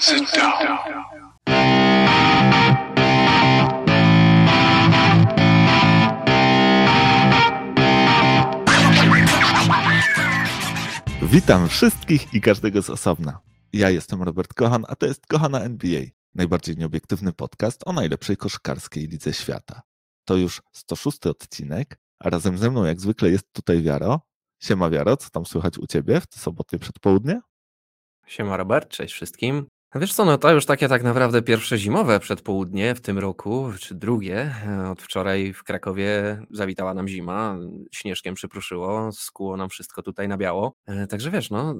Sit down. Witam wszystkich i każdego z osobna. Ja jestem Robert Kochan, a to jest Kochana NBA, najbardziej nieobiektywny podcast o najlepszej koszykarskiej lidze świata. To już 106 odcinek, a razem ze mną jak zwykle jest tutaj Wiaro. Siema Wiaro, co tam słychać u Ciebie w te soboty przedpołudnie? Siema Robert, cześć wszystkim. Wiesz co, no to już takie tak naprawdę pierwsze zimowe przedpołudnie w tym roku, czy drugie. Od wczoraj w Krakowie zawitała nam zima, śnieżkiem przypruszyło, skuło nam wszystko tutaj na biało. E, Także wiesz, no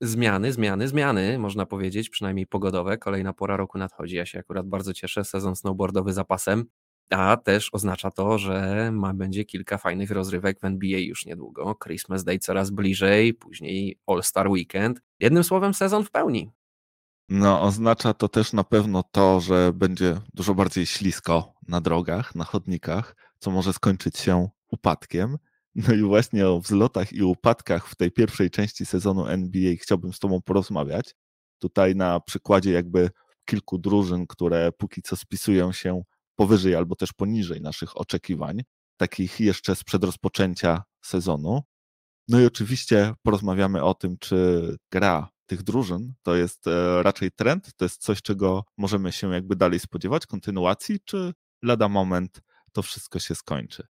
zmiany, zmiany, zmiany, można powiedzieć, przynajmniej pogodowe. Kolejna pora roku nadchodzi. Ja się akurat bardzo cieszę, sezon snowboardowy za pasem. A też oznacza to, że ma, będzie kilka fajnych rozrywek w NBA już niedługo. Christmas Day coraz bliżej, później All-Star Weekend. Jednym słowem, sezon w pełni. No, oznacza to też na pewno to, że będzie dużo bardziej ślisko na drogach, na chodnikach, co może skończyć się upadkiem. No i właśnie o wzlotach i upadkach w tej pierwszej części sezonu NBA chciałbym z Tobą porozmawiać. Tutaj na przykładzie jakby kilku drużyn, które póki co spisują się powyżej albo też poniżej naszych oczekiwań, takich jeszcze sprzed rozpoczęcia sezonu. No i oczywiście porozmawiamy o tym, czy gra tych drużyn to jest e, raczej trend, to jest coś, czego możemy się jakby dalej spodziewać, kontynuacji, czy lada moment to wszystko się skończy.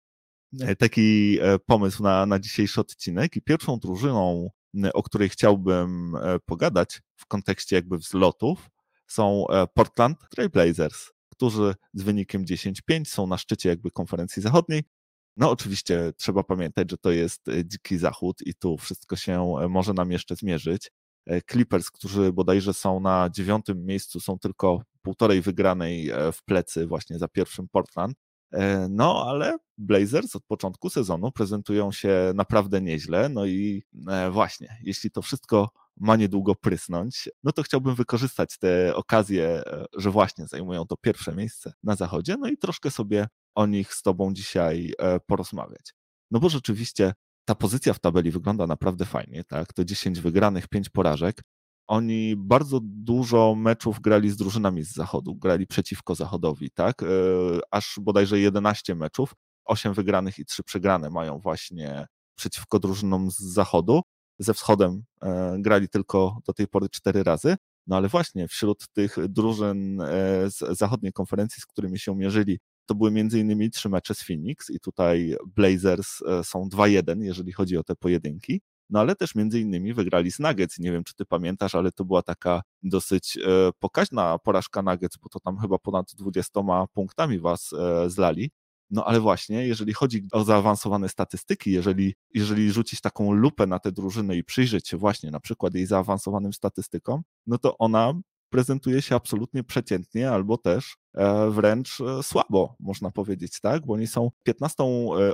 E, Taki e, pomysł na, na dzisiejszy odcinek i pierwszą drużyną, o której chciałbym pogadać w kontekście jakby wzlotów, są Portland Trail Blazers, którzy z wynikiem 10-5 są na szczycie jakby konferencji zachodniej. No oczywiście trzeba pamiętać, że to jest dziki zachód i tu wszystko się może nam jeszcze zmierzyć. Clippers, którzy bodajże są na dziewiątym miejscu, są tylko półtorej wygranej w plecy właśnie za pierwszym Portland. No, ale Blazers od początku sezonu prezentują się naprawdę nieźle. No i właśnie, jeśli to wszystko ma niedługo prysnąć, no to chciałbym wykorzystać tę okazję, że właśnie zajmują to pierwsze miejsce na zachodzie, no i troszkę sobie o nich z Tobą dzisiaj porozmawiać. No bo rzeczywiście ta pozycja w tabeli wygląda naprawdę fajnie, tak? To 10 wygranych, 5 porażek. Oni bardzo dużo meczów grali z drużynami z zachodu, grali przeciwko zachodowi, tak? Aż bodajże 11 meczów, 8 wygranych i 3 przegrane mają właśnie przeciwko drużynom z zachodu. Ze wschodem grali tylko do tej pory 4 razy. No ale właśnie wśród tych drużyn z zachodniej konferencji, z którymi się mierzyli, to były między innymi trzy mecze z Phoenix i tutaj Blazers są 2-1, jeżeli chodzi o te pojedynki. No ale też między innymi wygrali z Nuggets. Nie wiem, czy ty pamiętasz, ale to była taka dosyć pokaźna porażka Nuggets, bo to tam chyba ponad 20 punktami was zlali. No ale właśnie, jeżeli chodzi o zaawansowane statystyki, jeżeli, jeżeli rzucić taką lupę na tę drużynę i przyjrzeć się właśnie na przykład jej zaawansowanym statystykom, no to ona prezentuje się absolutnie przeciętnie albo też wręcz słabo, można powiedzieć, tak? Bo oni są 15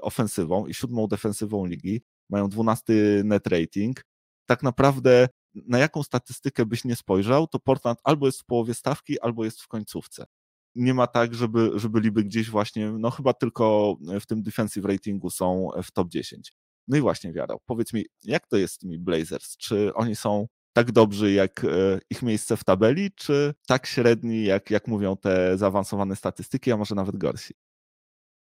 ofensywą i 7 defensywą ligi, mają 12 net rating. Tak naprawdę na jaką statystykę byś nie spojrzał, to Portland albo jest w połowie stawki, albo jest w końcówce. Nie ma tak, żeby, że byliby gdzieś właśnie, no chyba tylko w tym defensive ratingu są w top 10. No i właśnie, Wiara, powiedz mi, jak to jest z tymi Blazers? Czy oni są tak dobrzy jak ich miejsce w tabeli, czy tak średni, jak, jak mówią te zaawansowane statystyki, a może nawet gorsi?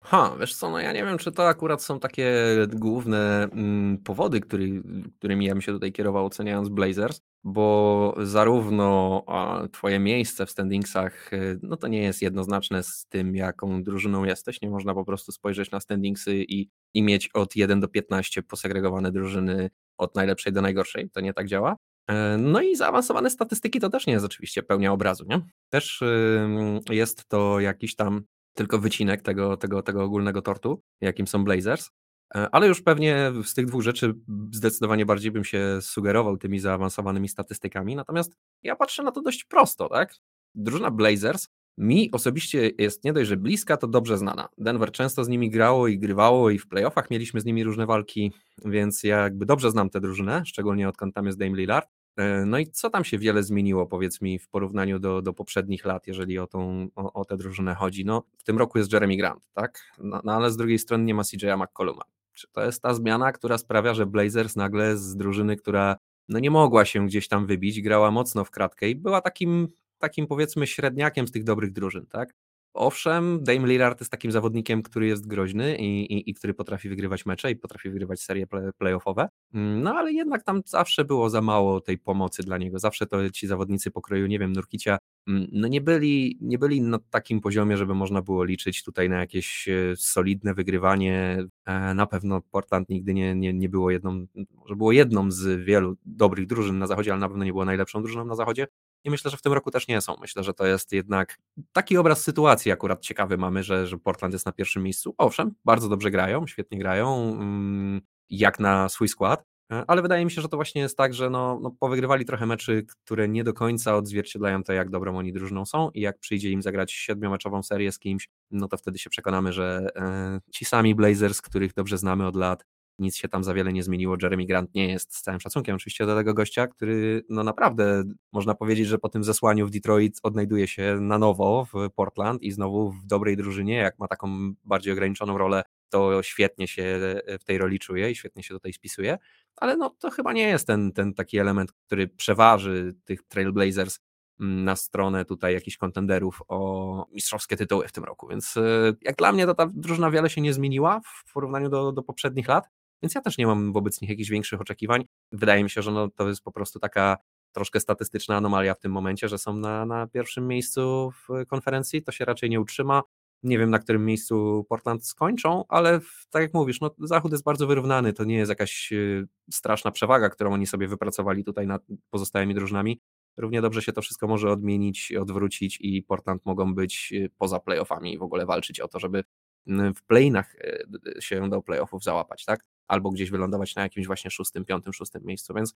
Ha, wiesz co, no ja nie wiem, czy to akurat są takie główne mm, powody, który, którymi ja bym się tutaj kierował oceniając Blazers, bo zarówno twoje miejsce w standingsach, y, no to nie jest jednoznaczne z tym, jaką drużyną jesteś, nie można po prostu spojrzeć na standingsy i, i mieć od 1 do 15 posegregowane drużyny od najlepszej do najgorszej, to nie tak działa. E, No i zaawansowane statystyki to też nie jest oczywiście pełnia obrazu, nie? Też jest to jakiś tam tylko wycinek tego, tego, tego ogólnego tortu, jakim są Blazers. E, Ale już pewnie z tych dwóch rzeczy zdecydowanie bardziej bym się sugerował tymi zaawansowanymi statystykami. Natomiast ja patrzę na to dość prosto, tak? Drużyna Blazers mi osobiście jest nie dość, że bliska, to dobrze znana. Denver często z nimi grało i grywało i w playoffach mieliśmy z nimi różne walki, więc ja jakby dobrze znam tę drużynę, szczególnie odkąd tam jest Dame Lillard. E, No i co tam się wiele zmieniło, powiedz mi, w porównaniu do, do poprzednich lat, jeżeli o, tą, o, o tę drużynę chodzi? No, w tym roku jest Jeremy Grant, tak? No, no ale z drugiej strony nie ma CJ'a McColluma. Czy to jest ta zmiana, która sprawia, że Blazers nagle z drużyny, która no nie mogła się gdzieś tam wybić, grała mocno w kratkę i była takim, takim powiedzmy średniakiem z tych dobrych drużyn, tak? Owszem, Dame Lillard jest takim zawodnikiem, który jest groźny i, i, i który potrafi wygrywać mecze i potrafi wygrywać serie play, playoffowe, mm, no ale jednak tam zawsze było za mało tej pomocy dla niego. Zawsze to ci zawodnicy pokroju, nie wiem, Nurkicia, mm, no nie byli, nie byli na takim poziomie, żeby można było liczyć tutaj na jakieś e, solidne wygrywanie. E, na pewno Portland nigdy nie, nie, nie było jedną, może było jedną z wielu dobrych drużyn na zachodzie, ale na pewno nie było najlepszą drużyną na zachodzie. I myślę, że w tym roku też nie są. Myślę, że to jest jednak taki obraz sytuacji akurat ciekawy mamy, że, że Portland jest na pierwszym miejscu. Owszem, bardzo dobrze grają, świetnie grają, mm, jak na swój skład, e, ale wydaje mi się, że to właśnie jest tak, że no, no powygrywali trochę meczy, które nie do końca odzwierciedlają to, jak dobrą oni drużyną są i jak przyjdzie im zagrać siedmiomeczową serię z kimś, no to wtedy się przekonamy, że e, ci sami Blazers, których dobrze znamy od lat, nic się tam za wiele nie zmieniło. Jeremy Grant nie jest, z całym szacunkiem oczywiście do tego gościa, który no naprawdę można powiedzieć, że po tym zesłaniu w Detroit odnajduje się na nowo w Portland i znowu w dobrej drużynie, jak ma taką bardziej ograniczoną rolę, to świetnie się w tej roli czuje i świetnie się tutaj spisuje, ale no to chyba nie jest ten, ten taki element, który przeważy tych Trailblazers mm, na stronę tutaj jakichś kontenderów o mistrzowskie tytuły w tym roku, więc e, jak dla mnie to ta drużyna wiele się nie zmieniła w porównaniu do, do poprzednich lat, więc ja też nie mam wobec nich jakichś większych oczekiwań. Wydaje mi się, że no, to jest po prostu taka troszkę statystyczna anomalia w tym momencie, że są na, na pierwszym miejscu w konferencji. To się raczej nie utrzyma. Nie wiem, na którym miejscu Portland skończą, ale tak jak mówisz, no, Zachód jest bardzo wyrównany. To nie jest jakaś y, straszna przewaga, którą oni sobie wypracowali tutaj nad pozostałymi drużynami. Równie dobrze się to wszystko może odmienić, odwrócić i Portland mogą być y, poza playoffami i w ogóle walczyć o to, żeby w playinach y, się do playoffów załapać, tak? Albo gdzieś wylądować na jakimś właśnie szóstym, piątym, szóstym miejscu, więc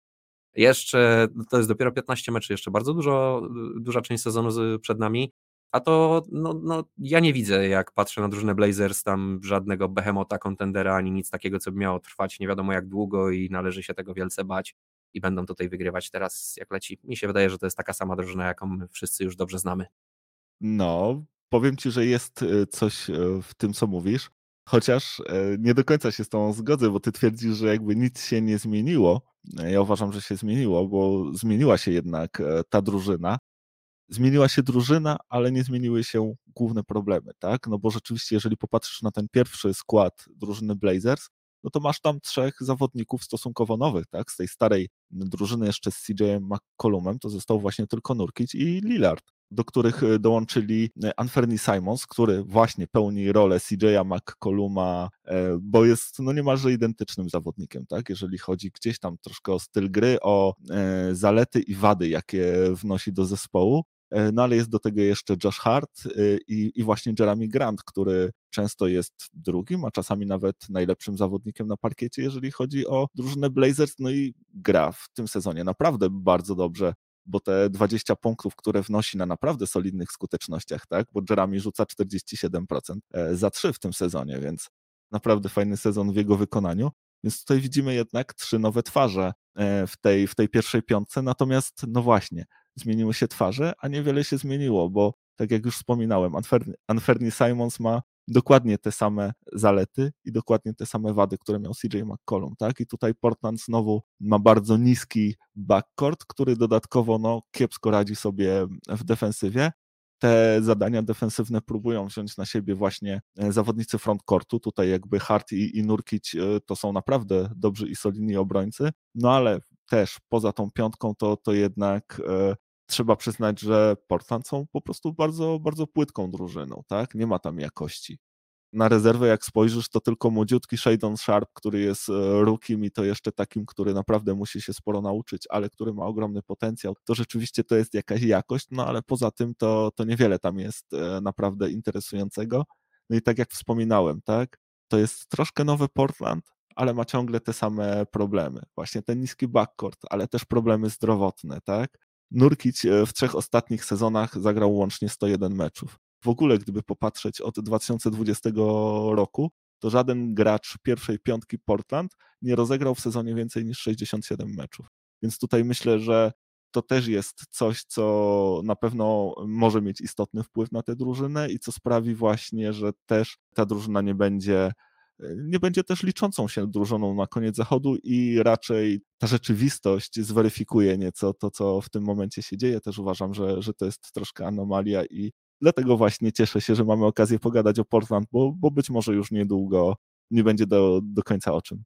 jeszcze to jest dopiero 15 meczy, jeszcze bardzo dużo, duża część sezonu przed nami, a to no, no, ja nie widzę, jak patrzę na drużynę Blazers, tam żadnego behemota, kontendera, ani nic takiego, co by miało trwać nie wiadomo jak długo i należy się tego wielce bać i będą tutaj wygrywać teraz jak leci. Mi się wydaje, że to jest taka sama drużyna, jaką my wszyscy już dobrze znamy. No, powiem Ci, że jest e, coś e, w tym, co mówisz. Chociaż e, nie do końca się z tą zgodzę, bo ty twierdzisz, że jakby nic się nie zmieniło. E, ja uważam, że się zmieniło, bo zmieniła się jednak e, ta drużyna. Zmieniła się drużyna, ale nie zmieniły się główne problemy, tak? No bo rzeczywiście, jeżeli popatrzysz na ten pierwszy skład drużyny Blazers, no to masz tam trzech zawodników stosunkowo nowych, tak? Z tej starej drużyny jeszcze z CJ McCollumem to został właśnie tylko Nurkic i Lillard do których e, dołączyli e, Anferni Simons, który właśnie pełni rolę CJ'a McColluma, e, bo jest no niemalże identycznym zawodnikiem, tak? jeżeli chodzi gdzieś tam troszkę o styl gry, o zalety i wady, jakie wnosi do zespołu. No ale jest do tego jeszcze Josh Hart i, i właśnie Jeremy Grant, który często jest drugim, a czasami nawet najlepszym zawodnikiem na parkiecie, jeżeli chodzi o drużynę Blazers, no i gra w tym sezonie naprawdę bardzo dobrze bo te 20 punktów, które wnosi na naprawdę solidnych skutecznościach, tak, bo Jeremy rzuca 47% e, za 3 w tym sezonie, więc naprawdę fajny sezon w jego wykonaniu. Więc tutaj widzimy jednak trzy nowe twarze e, w tej, w tej pierwszej piątce, natomiast no właśnie, zmieniły się twarze, a niewiele się zmieniło, bo tak jak już wspominałem, Anferni Simons ma dokładnie te same zalety i dokładnie te same wady, które miał CJ McCollum, tak? I tutaj Portland znowu ma bardzo niski backcourt, który dodatkowo no, kiepsko radzi sobie w defensywie. Te zadania defensywne próbują wziąć na siebie właśnie e, zawodnicy frontcourtu. Tutaj jakby Hart i, i Nurkic e, to są naprawdę dobrzy i solidni obrońcy, no ale też poza tą piątką to, to jednak e, trzeba przyznać, że Portland są po prostu bardzo, bardzo płytką drużyną, tak? Nie ma tam jakości. Na rezerwę, jak spojrzysz, to tylko młodziutki Shadon Sharp, który jest e, rookiem i to jeszcze takim, który naprawdę musi się sporo nauczyć, ale który ma ogromny potencjał. To rzeczywiście to jest jakaś jakość, no ale poza tym to, to niewiele tam jest e, naprawdę interesującego. No i tak jak wspominałem, tak? To jest troszkę nowy Portland, ale ma ciągle te same problemy. Właśnie ten niski backcourt, ale też problemy zdrowotne, tak? Nurkic e, w trzech ostatnich sezonach zagrał łącznie 101 meczów. W ogóle, gdyby popatrzeć od 2020 roku, to żaden gracz pierwszej piątki Portland nie rozegrał w sezonie więcej niż 67 meczów. Więc tutaj myślę, że to też jest coś, co na pewno może mieć istotny wpływ na tę drużynę i co sprawi właśnie, że też ta drużyna nie będzie nie będzie też liczącą się drużyną na koniec zachodu i raczej ta rzeczywistość zweryfikuje nieco to, co w tym momencie się dzieje. Też uważam, że, że to jest troszkę anomalia i dlatego właśnie cieszę się, że mamy okazję pogadać o Portland, bo, bo być może już niedługo nie będzie do, do końca o czym.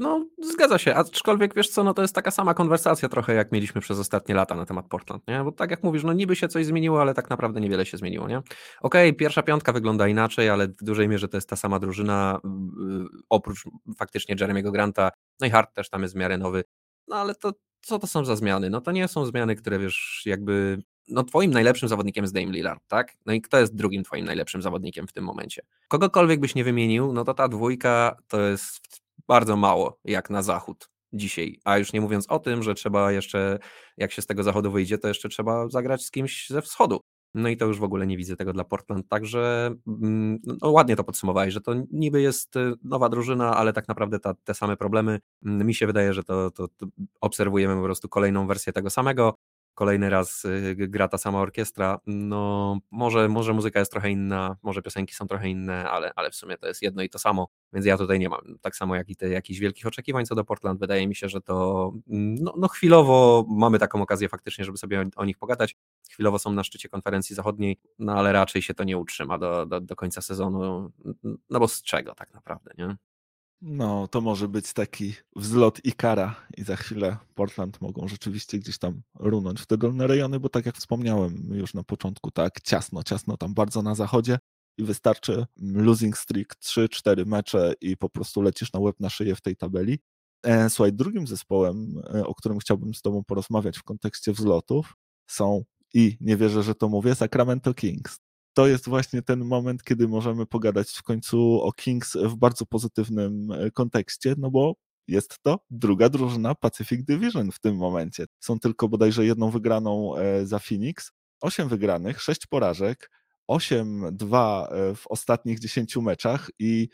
No, zgadza się, aczkolwiek wiesz co, no to jest taka sama konwersacja trochę, jak mieliśmy przez ostatnie lata na temat Portland, nie? Bo tak jak mówisz, no niby się coś zmieniło, ale tak naprawdę niewiele się zmieniło, nie? Okej, okay, pierwsza piątka wygląda inaczej, ale w dużej mierze to jest ta sama drużyna, yy, oprócz faktycznie Jeremiego Granta, no i Hart też tam jest w miarę nowy, no ale to co to są za zmiany? No to nie są zmiany, które wiesz, jakby no twoim najlepszym zawodnikiem jest Dame Lillard, tak? No i kto jest drugim twoim najlepszym zawodnikiem w tym momencie? Kogokolwiek byś nie wymienił, no to ta dwójka to jest bardzo mało jak na zachód dzisiaj. A już nie mówiąc o tym, że trzeba jeszcze, jak się z tego zachodu wyjdzie, to jeszcze trzeba zagrać z kimś ze wschodu. No i to już w ogóle nie widzę tego dla Portland. Także mm, no, ładnie to podsumowałeś, że to niby jest y, nowa drużyna, ale tak naprawdę ta, te same problemy. Mm, mi się wydaje, że to, to, to obserwujemy po prostu kolejną wersję tego samego kolejny raz y, gra ta sama orkiestra. No, może, może muzyka jest trochę inna, może piosenki są trochę inne, ale, ale w sumie to jest jedno i to samo, więc ja tutaj nie mam tak samo jak i te jakichś wielkich oczekiwań co do Portland. Wydaje mi się, że to mm, no, no chwilowo mamy taką okazję faktycznie, żeby sobie o, nich pogadać. Chwilowo są na szczycie konferencji zachodniej, no ale raczej się to nie utrzyma do, do, do końca sezonu. No bo z czego tak naprawdę, nie? No, to może być taki wzlot i kara i za chwilę Portland mogą rzeczywiście gdzieś tam runąć w te dolne rejony, bo tak jak wspomniałem już na początku, tak ciasno, ciasno tam bardzo na zachodzie i wystarczy losing streak 3-4 mecze i po prostu lecisz na łeb na szyję w tej tabeli. E, słuchaj, drugim zespołem, e, o którym chciałbym z tobą porozmawiać w kontekście wzlotów są i nie wierzę, że to mówię, Sacramento Kings to jest właśnie ten moment, kiedy możemy pogadać w końcu o Kings w bardzo pozytywnym e, kontekście, no bo jest to druga drużyna Pacific Division w tym momencie. Są tylko bodajże jedną wygraną e, za Phoenix, osiem wygranych, sześć porażek, 8-2 e, w ostatnich 10 meczach i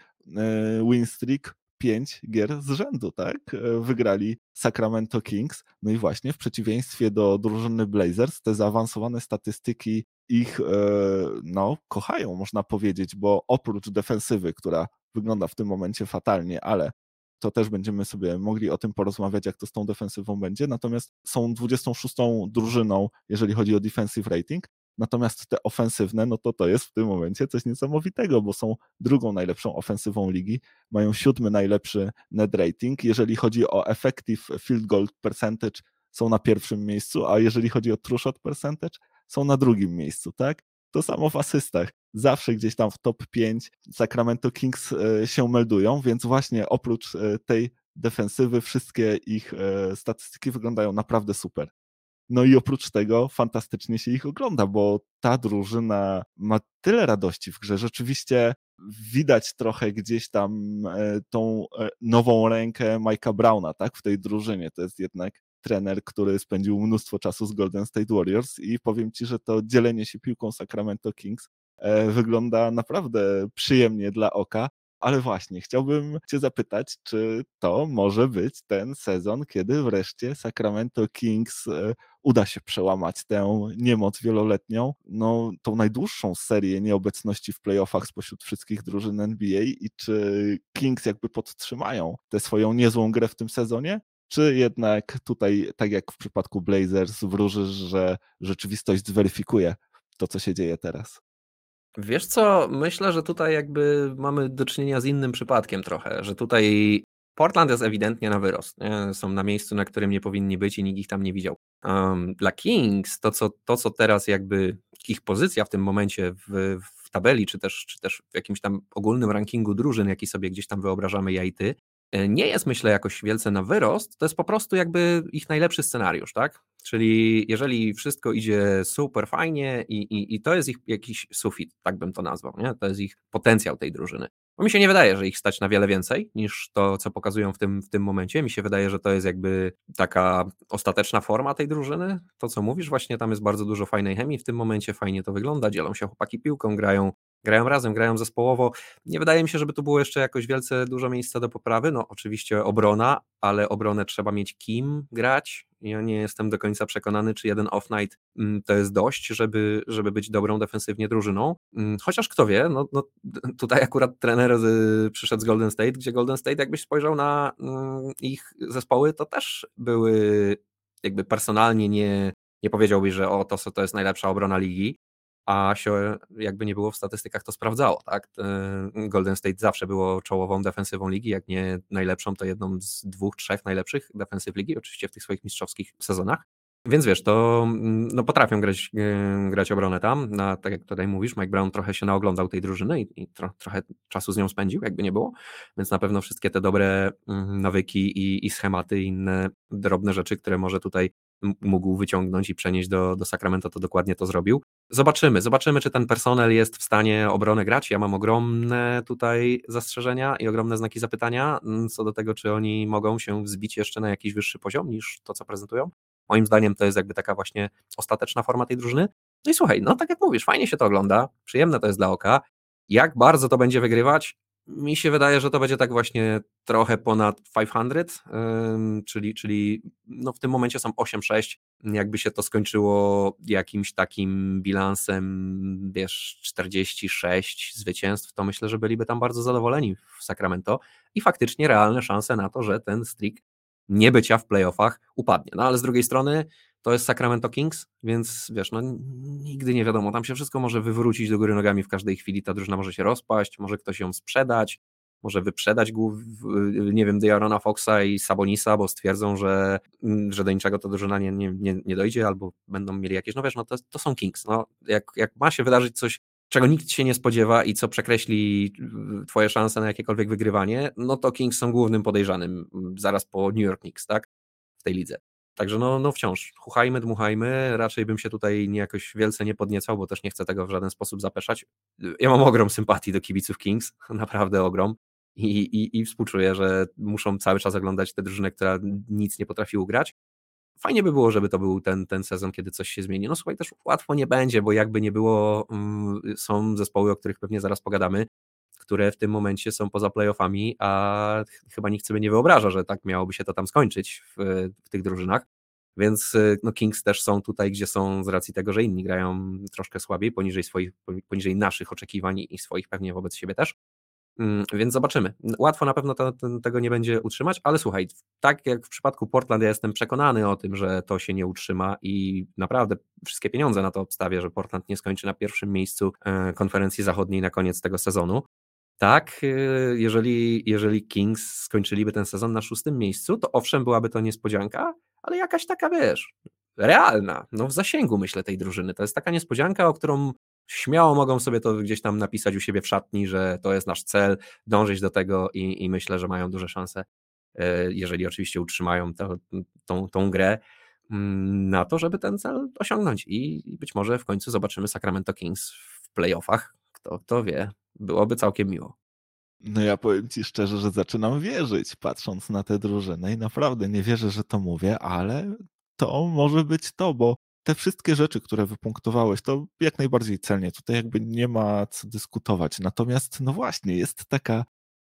win streak 5 gier z rzędu, tak? Wygrali Sacramento Kings. No i właśnie w przeciwieństwie do drużyny Blazers, te zaawansowane statystyki ich e, no, kochają, można powiedzieć, bo oprócz defensywy, która wygląda w tym momencie fatalnie, ale to też będziemy sobie mogli o tym porozmawiać, jak to z tą defensywą będzie. Natomiast są 26. drużyną, jeżeli chodzi o defensive rating. Natomiast te ofensywne, no to to jest w tym momencie coś niesamowitego, bo są drugą najlepszą ofensywą ligi, mają siódmy najlepszy net rating. Jeżeli chodzi o effective field goal percentage, są na pierwszym miejscu, a jeżeli chodzi o true shot percentage, są na drugim miejscu, tak? To samo w asystach. Zawsze gdzieś tam w top 5 Sacramento Kings e, się meldują, więc właśnie oprócz e, tej defensywy wszystkie ich e, statystyki wyglądają naprawdę super. No i oprócz tego fantastycznie się ich ogląda, bo ta drużyna ma tyle radości w grze. Rzeczywiście widać trochę gdzieś tam tą nową rękę Mike'a Browna, tak, w tej drużynie. To jest jednak trener, który spędził mnóstwo czasu z Golden State Warriors i powiem ci, że to dzielenie się piłką Sacramento Kings e, wygląda naprawdę przyjemnie dla oka. Ale właśnie, chciałbym Cię zapytać, czy to może być ten sezon, kiedy wreszcie Sacramento Kings e, uda się przełamać tę niemoc wieloletnią, no tą najdłuższą serię nieobecności w playoffach spośród wszystkich drużyn NBA i czy Kings jakby podtrzymają tę swoją niezłą grę w tym sezonie, czy jednak tutaj, tak jak w przypadku Blazers, wróżysz, że rzeczywistość zweryfikuje to, co się dzieje teraz? Wiesz co, myślę, że tutaj jakby mamy do czynienia z innym przypadkiem trochę, że tutaj Portland jest ewidentnie na wyrost. Nie? Są na miejscu, na którym nie powinni być i nikt ich tam nie widział. Um, dla Kings to co, to, co teraz jakby ich pozycja w tym momencie w, w tabeli, czy też, czy też w jakimś tam ogólnym rankingu drużyn, jaki sobie gdzieś tam wyobrażamy ja i ty, nie jest, myślę, jakoś wielce na wyrost, to jest po prostu jakby ich najlepszy scenariusz, tak? Czyli jeżeli wszystko idzie super fajnie i, i, i to jest ich jakiś sufit, tak bym to nazwał, nie? To jest ich potencjał tej drużyny. Bo mi się nie wydaje, że ich stać na wiele więcej niż to, co pokazują w tym, w tym momencie. Mi się wydaje, że to jest jakby taka ostateczna forma tej drużyny. To, co mówisz, właśnie tam jest bardzo dużo fajnej chemii w tym momencie, fajnie to wygląda, dzielą się chłopaki piłką, grają grają razem, grają zespołowo. Nie wydaje mi się, żeby to było jeszcze jakoś wielce dużo miejsca do poprawy. No oczywiście obrona, ale obronę trzeba mieć kim grać. Ja nie jestem do końca przekonany, czy jeden off-night mm, to jest dość, żeby, żeby być dobrą defensywnie drużyną. Mm, chociaż kto wie, no, no tutaj akurat trener z, przyszedł z Golden State, gdzie Golden State jakbyś spojrzał na mm, ich zespoły, to też były jakby personalnie nie, nie powiedziałbyś, że o, to, to jest najlepsza obrona ligi, a się jakby nie było w statystykach to sprawdzało, tak? Golden State zawsze było czołową defensywą ligi, jak nie najlepszą, to jedną z dwóch, trzech najlepszych defensyw ligi, oczywiście w tych swoich mistrzowskich sezonach. Więc wiesz, to mm, no, potrafią grać, e, grać obronę tam. Na, tak jak tutaj mówisz, Mike Brown trochę się naoglądał tej drużyny i, i tro, trochę czasu z nią spędził, jakby nie było. Więc na pewno wszystkie te dobre mm, nawyki i, i schematy, inne drobne rzeczy, które może tutaj mógł wyciągnąć i przenieść do, do Sacramento, to dokładnie to zrobił. Zobaczymy, zobaczymy, czy ten personel jest w stanie obronę grać. Ja mam ogromne tutaj zastrzeżenia i ogromne znaki zapytania mm, co do tego, czy oni mogą się wzbić jeszcze na jakiś wyższy poziom niż to, co prezentują. Moim zdaniem to jest jakby taka właśnie ostateczna forma tej drużyny. No i słuchaj, no tak jak mówisz, fajnie się to ogląda, przyjemne to jest dla oka. Jak bardzo to będzie wygrywać, mi się wydaje, że to będzie tak właśnie trochę ponad 500, czyli, czyli no w tym momencie są 8-6. Jakby się to skończyło jakimś takim bilansem, wiesz, 46 zwycięstw, to myślę, że byliby tam bardzo zadowoleni w Sacramento i faktycznie realne szanse na to, że ten streak niebycia w playoffach upadnie. No ale z drugiej strony to jest Sacramento Kings, więc wiesz, no nigdy nie wiadomo, tam się wszystko może wywrócić do góry nogami w każdej chwili, ta drużyna może się rozpaść, może ktoś ją sprzedać, może wyprzedać nie wiem, Diarona Foxa i Sabonisa, bo stwierdzą, że, mm, że do niczego ta drużyna nie, nie, nie, dojdzie, albo będą mieli jakieś, no wiesz, no to, to są Kings, no jak, jak ma się wydarzyć coś, czego nikt się nie spodziewa i co przekreśli twoje szanse na jakiekolwiek wygrywanie, no to Kings są głównym podejrzanym mm, zaraz po New York Knicks, tak, w tej lidze. Także no, no wciąż, chuchajmy, dmuchajmy, raczej bym się tutaj jakoś wielce nie podniecał, bo też nie chcę tego w żaden sposób zapeszać. Ja mam ogrom sympatii do kibiców Kings, naprawdę ogrom i, i, i współczuję, że muszą cały czas oglądać tę drużynę, która nic nie potrafi ugrać. Fajnie by było, żeby to był ten, ten sezon, kiedy coś się zmieni. No słuchaj, też łatwo nie będzie, bo jakby nie było, mm, są zespoły, o których pewnie zaraz pogadamy, które w tym momencie są poza playoffami, a chyba nikt sobie nie wyobraża, że tak miałoby się to tam skończyć w, w tych drużynach. Więc y, no, Kings też są tutaj, gdzie są z racji tego, że inni grają troszkę słabiej, poniżej swoich, poniżej naszych oczekiwań i swoich pewnie wobec siebie też. Mm, więc zobaczymy. Łatwo na pewno to, to, tego nie będzie utrzymać, ale słuchaj, tak jak w przypadku Portland, ja jestem przekonany o tym, że to się nie utrzyma i naprawdę wszystkie pieniądze na to obstawię, że Portland nie skończy na pierwszym miejscu e, konferencji zachodniej na koniec tego sezonu. Tak, y, jeżeli, jeżeli Kings skończyliby ten sezon na szóstym miejscu, to owszem, byłaby to niespodzianka, ale jakaś taka, wiesz, realna, no w zasięgu myślę tej drużyny. To jest taka niespodzianka, o którą śmiało mogą sobie to gdzieś tam napisać u siebie w szatni, że to jest nasz cel, dążyć do tego i, i myślę, że mają duże szanse, y, jeżeli oczywiście utrzymają to, tą, tą grę mm, na to, żeby ten cel osiągnąć. I być może w końcu zobaczymy Sacramento Kings w playoffach, kto, kto wie, byłoby całkiem miło. No ja powiem ci szczerze, że zaczynam wierzyć, patrząc na tę drużynę i naprawdę nie wierzę, że to mówię, ale to może być to, bo te wszystkie rzeczy, które wypunktowałeś, to jak najbardziej celnie. Tutaj jakby nie ma co dyskutować. Natomiast, no właśnie, jest taka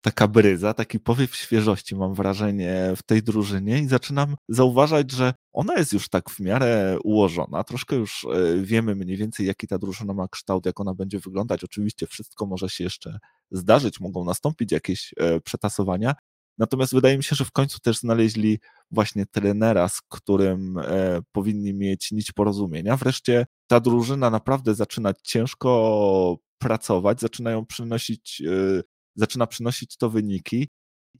taka bryza, taki powiew świeżości, mam wrażenie, w tej drużynie i zaczynam zauważać, że ona jest już tak w miarę ułożona. Troszkę już e, wiemy mniej więcej, jaki ta drużyna ma kształt, jak ona będzie wyglądać. Oczywiście wszystko może się jeszcze zdarzyć, mogą nastąpić jakieś e, przetasowania. Natomiast wydaje mi się, że w końcu też znaleźli właśnie trenera, z którym e, powinni mieć nić porozumienia. Wreszcie ta drużyna naprawdę zaczyna ciężko pracować, zaczynają przynosić zaczyna przynosić to wyniki.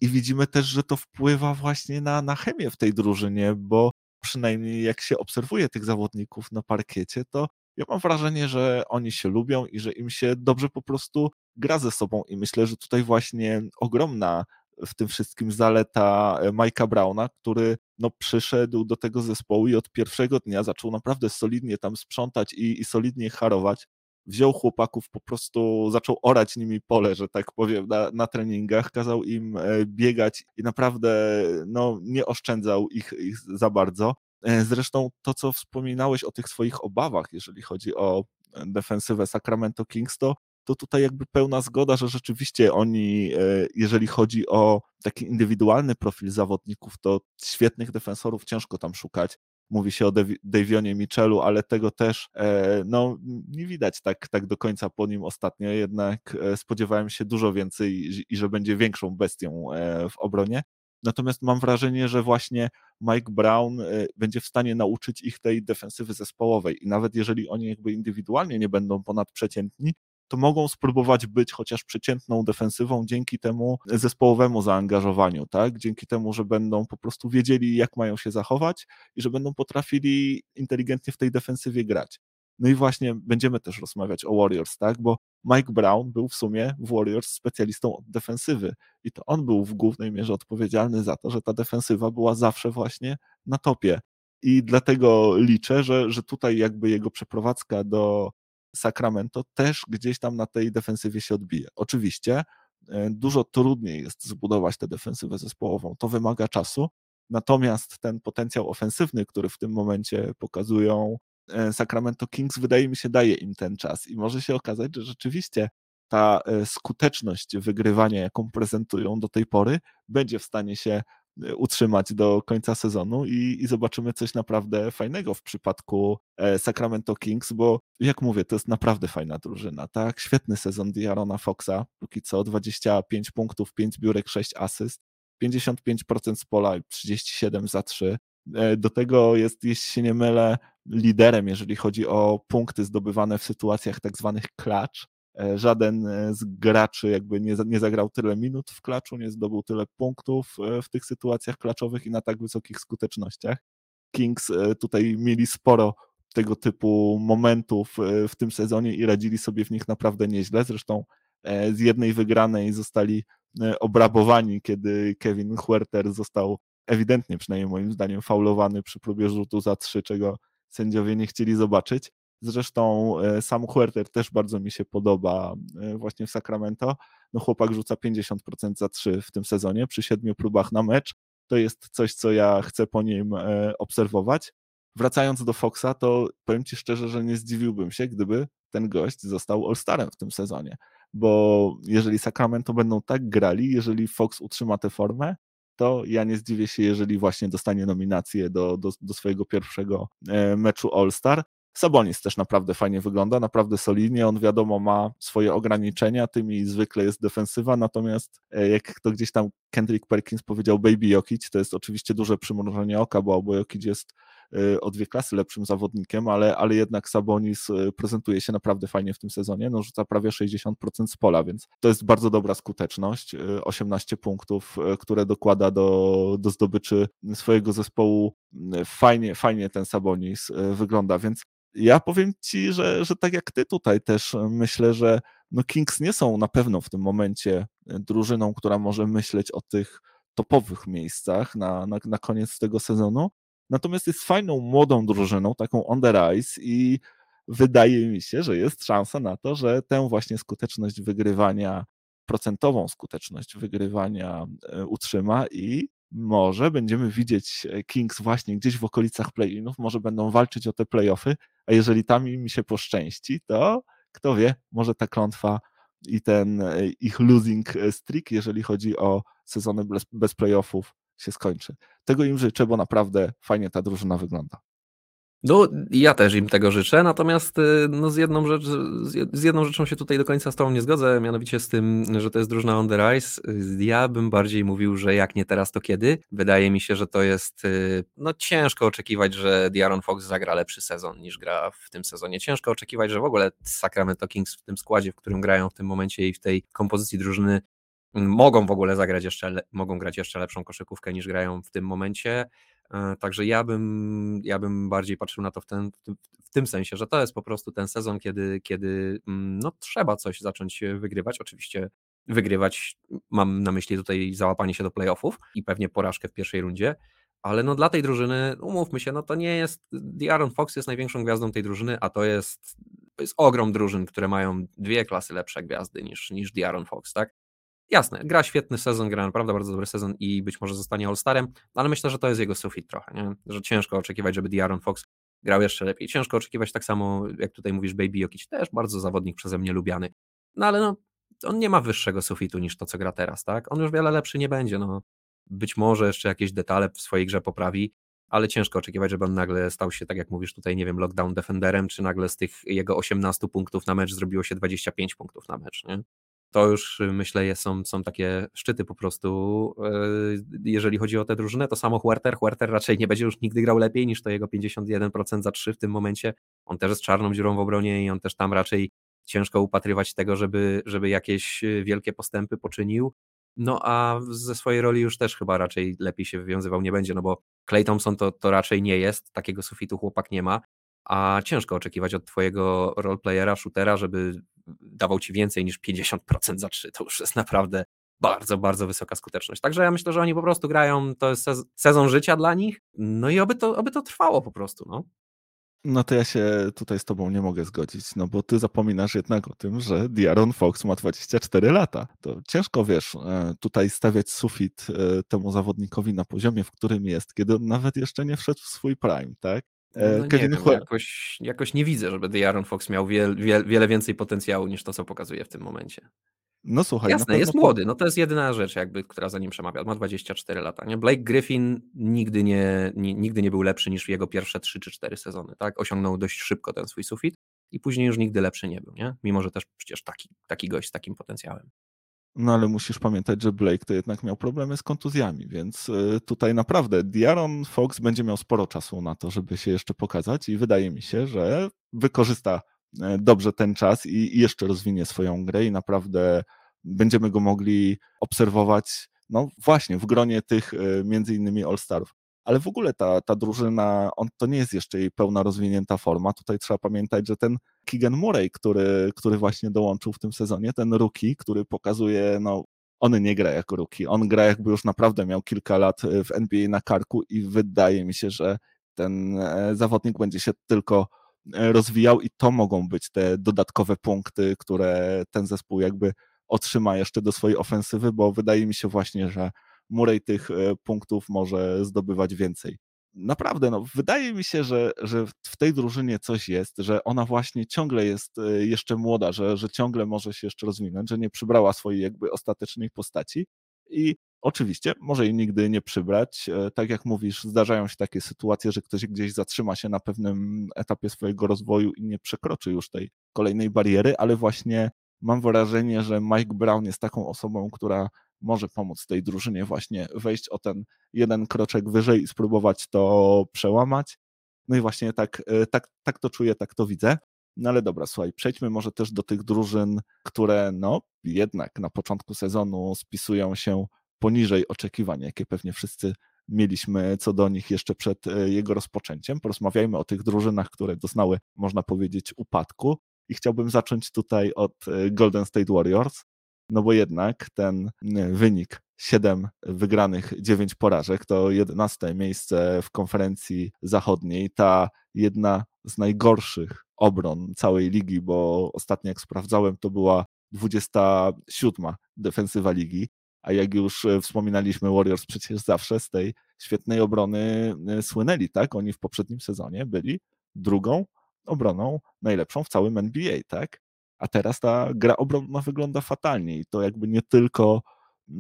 I widzimy też, że to wpływa właśnie na, na chemię w tej drużynie, bo przynajmniej jak się obserwuje tych zawodników na parkiecie, to ja mam wrażenie, że oni się lubią i że im się dobrze po prostu gra ze sobą. I myślę, że tutaj właśnie ogromna w tym wszystkim zaleta Majka Brauna, który no, przyszedł do tego zespołu i od pierwszego dnia zaczął naprawdę solidnie tam sprzątać i, i solidnie harować wziął chłopaków, po prostu zaczął orać nimi pole, że tak powiem, na, na treningach, kazał im e, biegać i naprawdę no, nie oszczędzał ich, ich za bardzo. E, zresztą to, co wspominałeś o tych swoich obawach, jeżeli chodzi o defensywę Sacramento Kings, to, to tutaj jakby pełna zgoda, że rzeczywiście oni, e, jeżeli chodzi o taki indywidualny profil zawodników, to świetnych defensorów ciężko tam szukać. Mówi się o Davionie Michelu, ale tego też e, no, nie widać tak, tak do końca po nim ostatnio, jednak e, spodziewałem się dużo więcej i, i że będzie większą bestią w obronie. Natomiast mam wrażenie, że właśnie Mike Brown będzie w stanie nauczyć ich tej defensywy zespołowej i nawet jeżeli oni jakby indywidualnie nie będą ponadprzeciętni, to mogą spróbować być chociaż przeciętną defensywą dzięki temu zespołowemu zaangażowaniu, tak? Dzięki temu, że będą po prostu wiedzieli, jak mają się zachować i że będą potrafili inteligentnie w tej defensywie grać. No i właśnie będziemy też rozmawiać o Warriors, tak? Bo Mike Brown był w sumie w Warriors specjalistą od defensywy i to on był w głównej mierze odpowiedzialny za to, że ta defensywa była zawsze właśnie na topie. I dlatego liczę, że, że tutaj jakby jego przeprowadzka do Sacramento też gdzieś tam na tej defensywie się odbije. Oczywiście e, dużo trudniej jest zbudować tę defensywę zespołową. To wymaga czasu, natomiast ten potencjał ofensywny, który w tym momencie pokazują E, Sacramento Kings wydaje mi się daje im ten czas i może się okazać, że rzeczywiście ta e, skuteczność wygrywania, jaką prezentują do tej pory, będzie w stanie się utrzymać do końca sezonu i, i, zobaczymy coś naprawdę fajnego w przypadku Sacramento Kings, bo jak mówię, to jest naprawdę fajna drużyna, tak? Świetny sezon Diarona Foxa, póki co 25 punktów, 5 biurek, 6 asyst, 55% z pola, 37 za 3. Do tego jest, jeśli się nie mylę, liderem, jeżeli chodzi o punkty zdobywane w sytuacjach tak zwanych klacz. E, żaden e, z graczy jakby nie, nie zagrał tyle minut w klaczu, nie zdobył tyle punktów e, w tych sytuacjach klaczowych i na tak wysokich skutecznościach. Kings tutaj mieli sporo tego typu momentów w tym sezonie i radzili sobie w nich naprawdę nieźle. Zresztą z jednej wygranej zostali obrabowani, kiedy Kevin Huerter został ewidentnie, przynajmniej moim zdaniem, faulowany przy próbie rzutu za trzy, czego sędziowie nie chcieli zobaczyć. Zresztą e, sam Huerter też bardzo mi się podoba e, właśnie w Sacramento. No chłopak rzuca 50% za 3 w tym sezonie przy siedmiu próbach na mecz. To jest coś, co ja chcę po nim e, obserwować. Wracając do Foxa, to powiem Ci szczerze, że nie zdziwiłbym się, gdyby ten gość został All-Starem w tym sezonie. Bo jeżeli Sacramento będą tak grali, jeżeli Fox utrzyma tę formę, to ja nie zdziwię się, jeżeli właśnie dostanie nominację do, do, do swojego pierwszego meczu All-Star. Sabonis też naprawdę fajnie wygląda, naprawdę solidnie. On wiadomo ma swoje ograniczenia, tymi zwykle jest defensywa, natomiast e, jak to gdzieś tam Kendrick Perkins powiedział Baby Jokic, to jest oczywiście duże przymrużenie oka, bo, bo Jokic jest Y, o dwie klasy lepszym zawodnikiem, ale, ale jednak Sabonis y, prezentuje się naprawdę fajnie w tym sezonie, no rzuca prawie 60% z pola, więc to jest bardzo dobra skuteczność, 18 y, punktów, które dokłada do, do zdobyczy swojego zespołu, fajnie, fajnie ten Sabonis wygląda, więc ja powiem Ci, że, że tak jak Ty tutaj też myślę, że no Kings nie są na pewno w tym momencie drużyną, która może myśleć o tych topowych miejscach na, na, na koniec tego sezonu, Natomiast jest fajną, młodą drużyną, taką on the rise i wydaje mi się, że jest szansa na to, że tę właśnie skuteczność wygrywania, procentową skuteczność wygrywania e, utrzyma i może będziemy widzieć e, Kings właśnie gdzieś w okolicach play-inów, może będą walczyć o te play-offy, a jeżeli tam im się poszczęści, to kto wie, może ta klątwa i ten e, ich losing streak, jeżeli chodzi o sezony bez, bez playoffów, się skończy. Tego im życzę, bo naprawdę fajnie ta drużyna wygląda. No, ja też im tego życzę, natomiast y, no, z, jedną rzecz, z jedną rzeczą się tutaj do końca z Tobą nie zgodzę, mianowicie z tym, że to jest drużyna on the rise. Ja bym bardziej mówił, że jak nie teraz, to kiedy. Wydaje mi się, że to jest y, no, ciężko oczekiwać, że Diaron Fox zagra lepszy sezon niż gra w tym sezonie. Ciężko oczekiwać, że w ogóle Sacramento Kings w tym składzie, w którym grają w tym momencie i w tej kompozycji drużyny mogą w ogóle zagrać jeszcze, mogą grać jeszcze lepszą koszykówkę niż grają w tym momencie. E, także ja bym, ja bym bardziej patrzył na to w, ten, w tym sensie, że to jest po prostu ten sezon, kiedy, kiedy mm, no, trzeba coś zacząć wygrywać. Oczywiście wygrywać, mam na myśli tutaj załapanie się do playoffów i pewnie porażkę w pierwszej rundzie, ale no dla tej drużyny, umówmy się, no to nie jest, Aaron Fox jest największą gwiazdą tej drużyny, a to jest, to jest ogrom drużyn, które mają dwie klasy lepsze gwiazdy niż, niż Aaron Fox, tak? Jasne, gra świetny sezon, gra naprawdę bardzo dobry sezon i być może zostanie All-Starem, ale myślę, że to jest jego sufit trochę, nie? że ciężko oczekiwać, żeby Diaron Fox grał jeszcze lepiej. Ciężko oczekiwać tak samo, jak tutaj mówisz, Baby Jokic, też bardzo zawodnik przeze mnie lubiany. No ale no, on nie ma wyższego sufitu niż to, co gra teraz, tak? On już wiele lepszy nie będzie, no. Być może jeszcze jakieś detale w swojej grze poprawi, ale ciężko oczekiwać, żeby on nagle stał się, tak jak mówisz tutaj, nie wiem, lockdown defenderem, czy nagle z tych jego 18 punktów na mecz zrobiło się 25 punktów na mecz, nie? To już myślę są, są takie szczyty po prostu, jeżeli chodzi o tę drużynę, to samo Huerter, Huerter raczej nie będzie już nigdy grał lepiej niż to jego 51% za 3 w tym momencie, on też jest czarną dziurą w obronie i on też tam raczej ciężko upatrywać tego, żeby, żeby jakieś wielkie postępy poczynił, no a ze swojej roli już też chyba raczej lepiej się wywiązywał nie będzie, no bo Clay Thompson to, to raczej nie jest, takiego sufitu chłopak nie ma, a ciężko oczekiwać od twojego roleplayera, shootera, żeby dawał ci więcej niż 50% za 3. To już jest naprawdę bardzo, bardzo wysoka skuteczność. Także ja myślę, że oni po prostu grają, to jest sezon życia dla nich, no i oby to, oby to trwało po prostu. No. No to ja się tutaj z tobą nie mogę zgodzić, no bo ty zapominasz jednak o tym, że Diaron Fox ma 24 lata. To ciężko, wiesz, e, tutaj stawiać sufit e, temu zawodnikowi na poziomie, w którym jest, kiedy on nawet jeszcze nie wszedł w swój prime, tak? E, no Kevin wiem, jakoś, jakoś nie widzę, żeby Diaron Fox miał wiel, wiel, wiele więcej potencjału niż to, co pokazuje w tym momencie. No słuchaj. Jasne, jest młody, no to jest jedyna rzecz, jakby, która za nim przemawia. Ma 24 lata. Nie? Blake Griffin nigdy nie, nie, nigdy nie był lepszy niż jego pierwsze 3 czy 4 sezony. Tak? Osiągnął dość szybko ten swój sufit i później już nigdy lepszy nie był. Nie? Mimo, że też przecież taki, taki gość z takim potencjałem. No ale musisz pamiętać, że Blake to jednak miał problemy z kontuzjami, więc y, tutaj naprawdę Diaron Fox będzie miał sporo czasu na to, żeby się jeszcze pokazać i wydaje mi się, że wykorzysta e, dobrze ten czas i jeszcze rozwinie swoją grę i naprawdę będziemy go mogli obserwować, no właśnie, w gronie tych e, między innymi All-Starów. Ale w ogóle ta, ta drużyna, on, to nie jest jeszcze jej pełna rozwinięta forma. Tutaj trzeba pamiętać, że ten Keegan Murray, który, który właśnie dołączył w tym sezonie, ten rookie, który pokazuje, no on nie gra jako rookie, on gra jakby już naprawdę miał kilka lat e, w NBA na karku i wydaje mi się, że ten e, zawodnik będzie się tylko rozwijał i to mogą być te dodatkowe punkty, które ten zespół jakby otrzyma jeszcze do swojej ofensywy, bo wydaje mi się właśnie, że Murray tych e, punktów może zdobywać więcej. Naprawdę, no, wydaje mi się, że, że w tej drużynie coś jest, że ona właśnie ciągle jest e, jeszcze młoda, że, że ciągle może się jeszcze rozwinąć, że nie przybrała swojej jakby ostatecznej postaci i Oczywiście, może jej nigdy nie przybrać. E, tak jak mówisz, zdarzają się takie sytuacje, że ktoś gdzieś zatrzyma się na pewnym etapie swojego rozwoju i nie przekroczy już tej kolejnej bariery, ale właśnie mam wrażenie, że Mike Brown jest taką osobą, która może pomóc tej drużynie właśnie wejść o ten jeden kroczek wyżej i spróbować to przełamać. No i właśnie tak, e, tak, tak to czuję, tak to widzę. No ale dobra, słuchaj, przejdźmy może też do tych drużyn, które no jednak na początku sezonu spisują się poniżej oczekiwań, jakie pewnie wszyscy mieliśmy co do nich jeszcze przed e, jego rozpoczęciem. Porozmawiajmy o tych drużynach, które doznały, można powiedzieć, upadku. I chciałbym zacząć tutaj od e, Golden State Warriors, no bo jednak ten wynik 7 wygranych, 9 porażek to 11 miejsce w konferencji zachodniej, ta jedna z najgorszych obron całej ligi, bo ostatnio jak sprawdzałem, to była 27 defensywa ligi, a jak już e, wspominaliśmy, Warriors przecież zawsze z tej świetnej obrony e, słynęli, tak? Oni w poprzednim sezonie byli drugą obroną najlepszą w całym NBA, tak? A teraz ta gra obronna wygląda fatalnie i to jakby nie tylko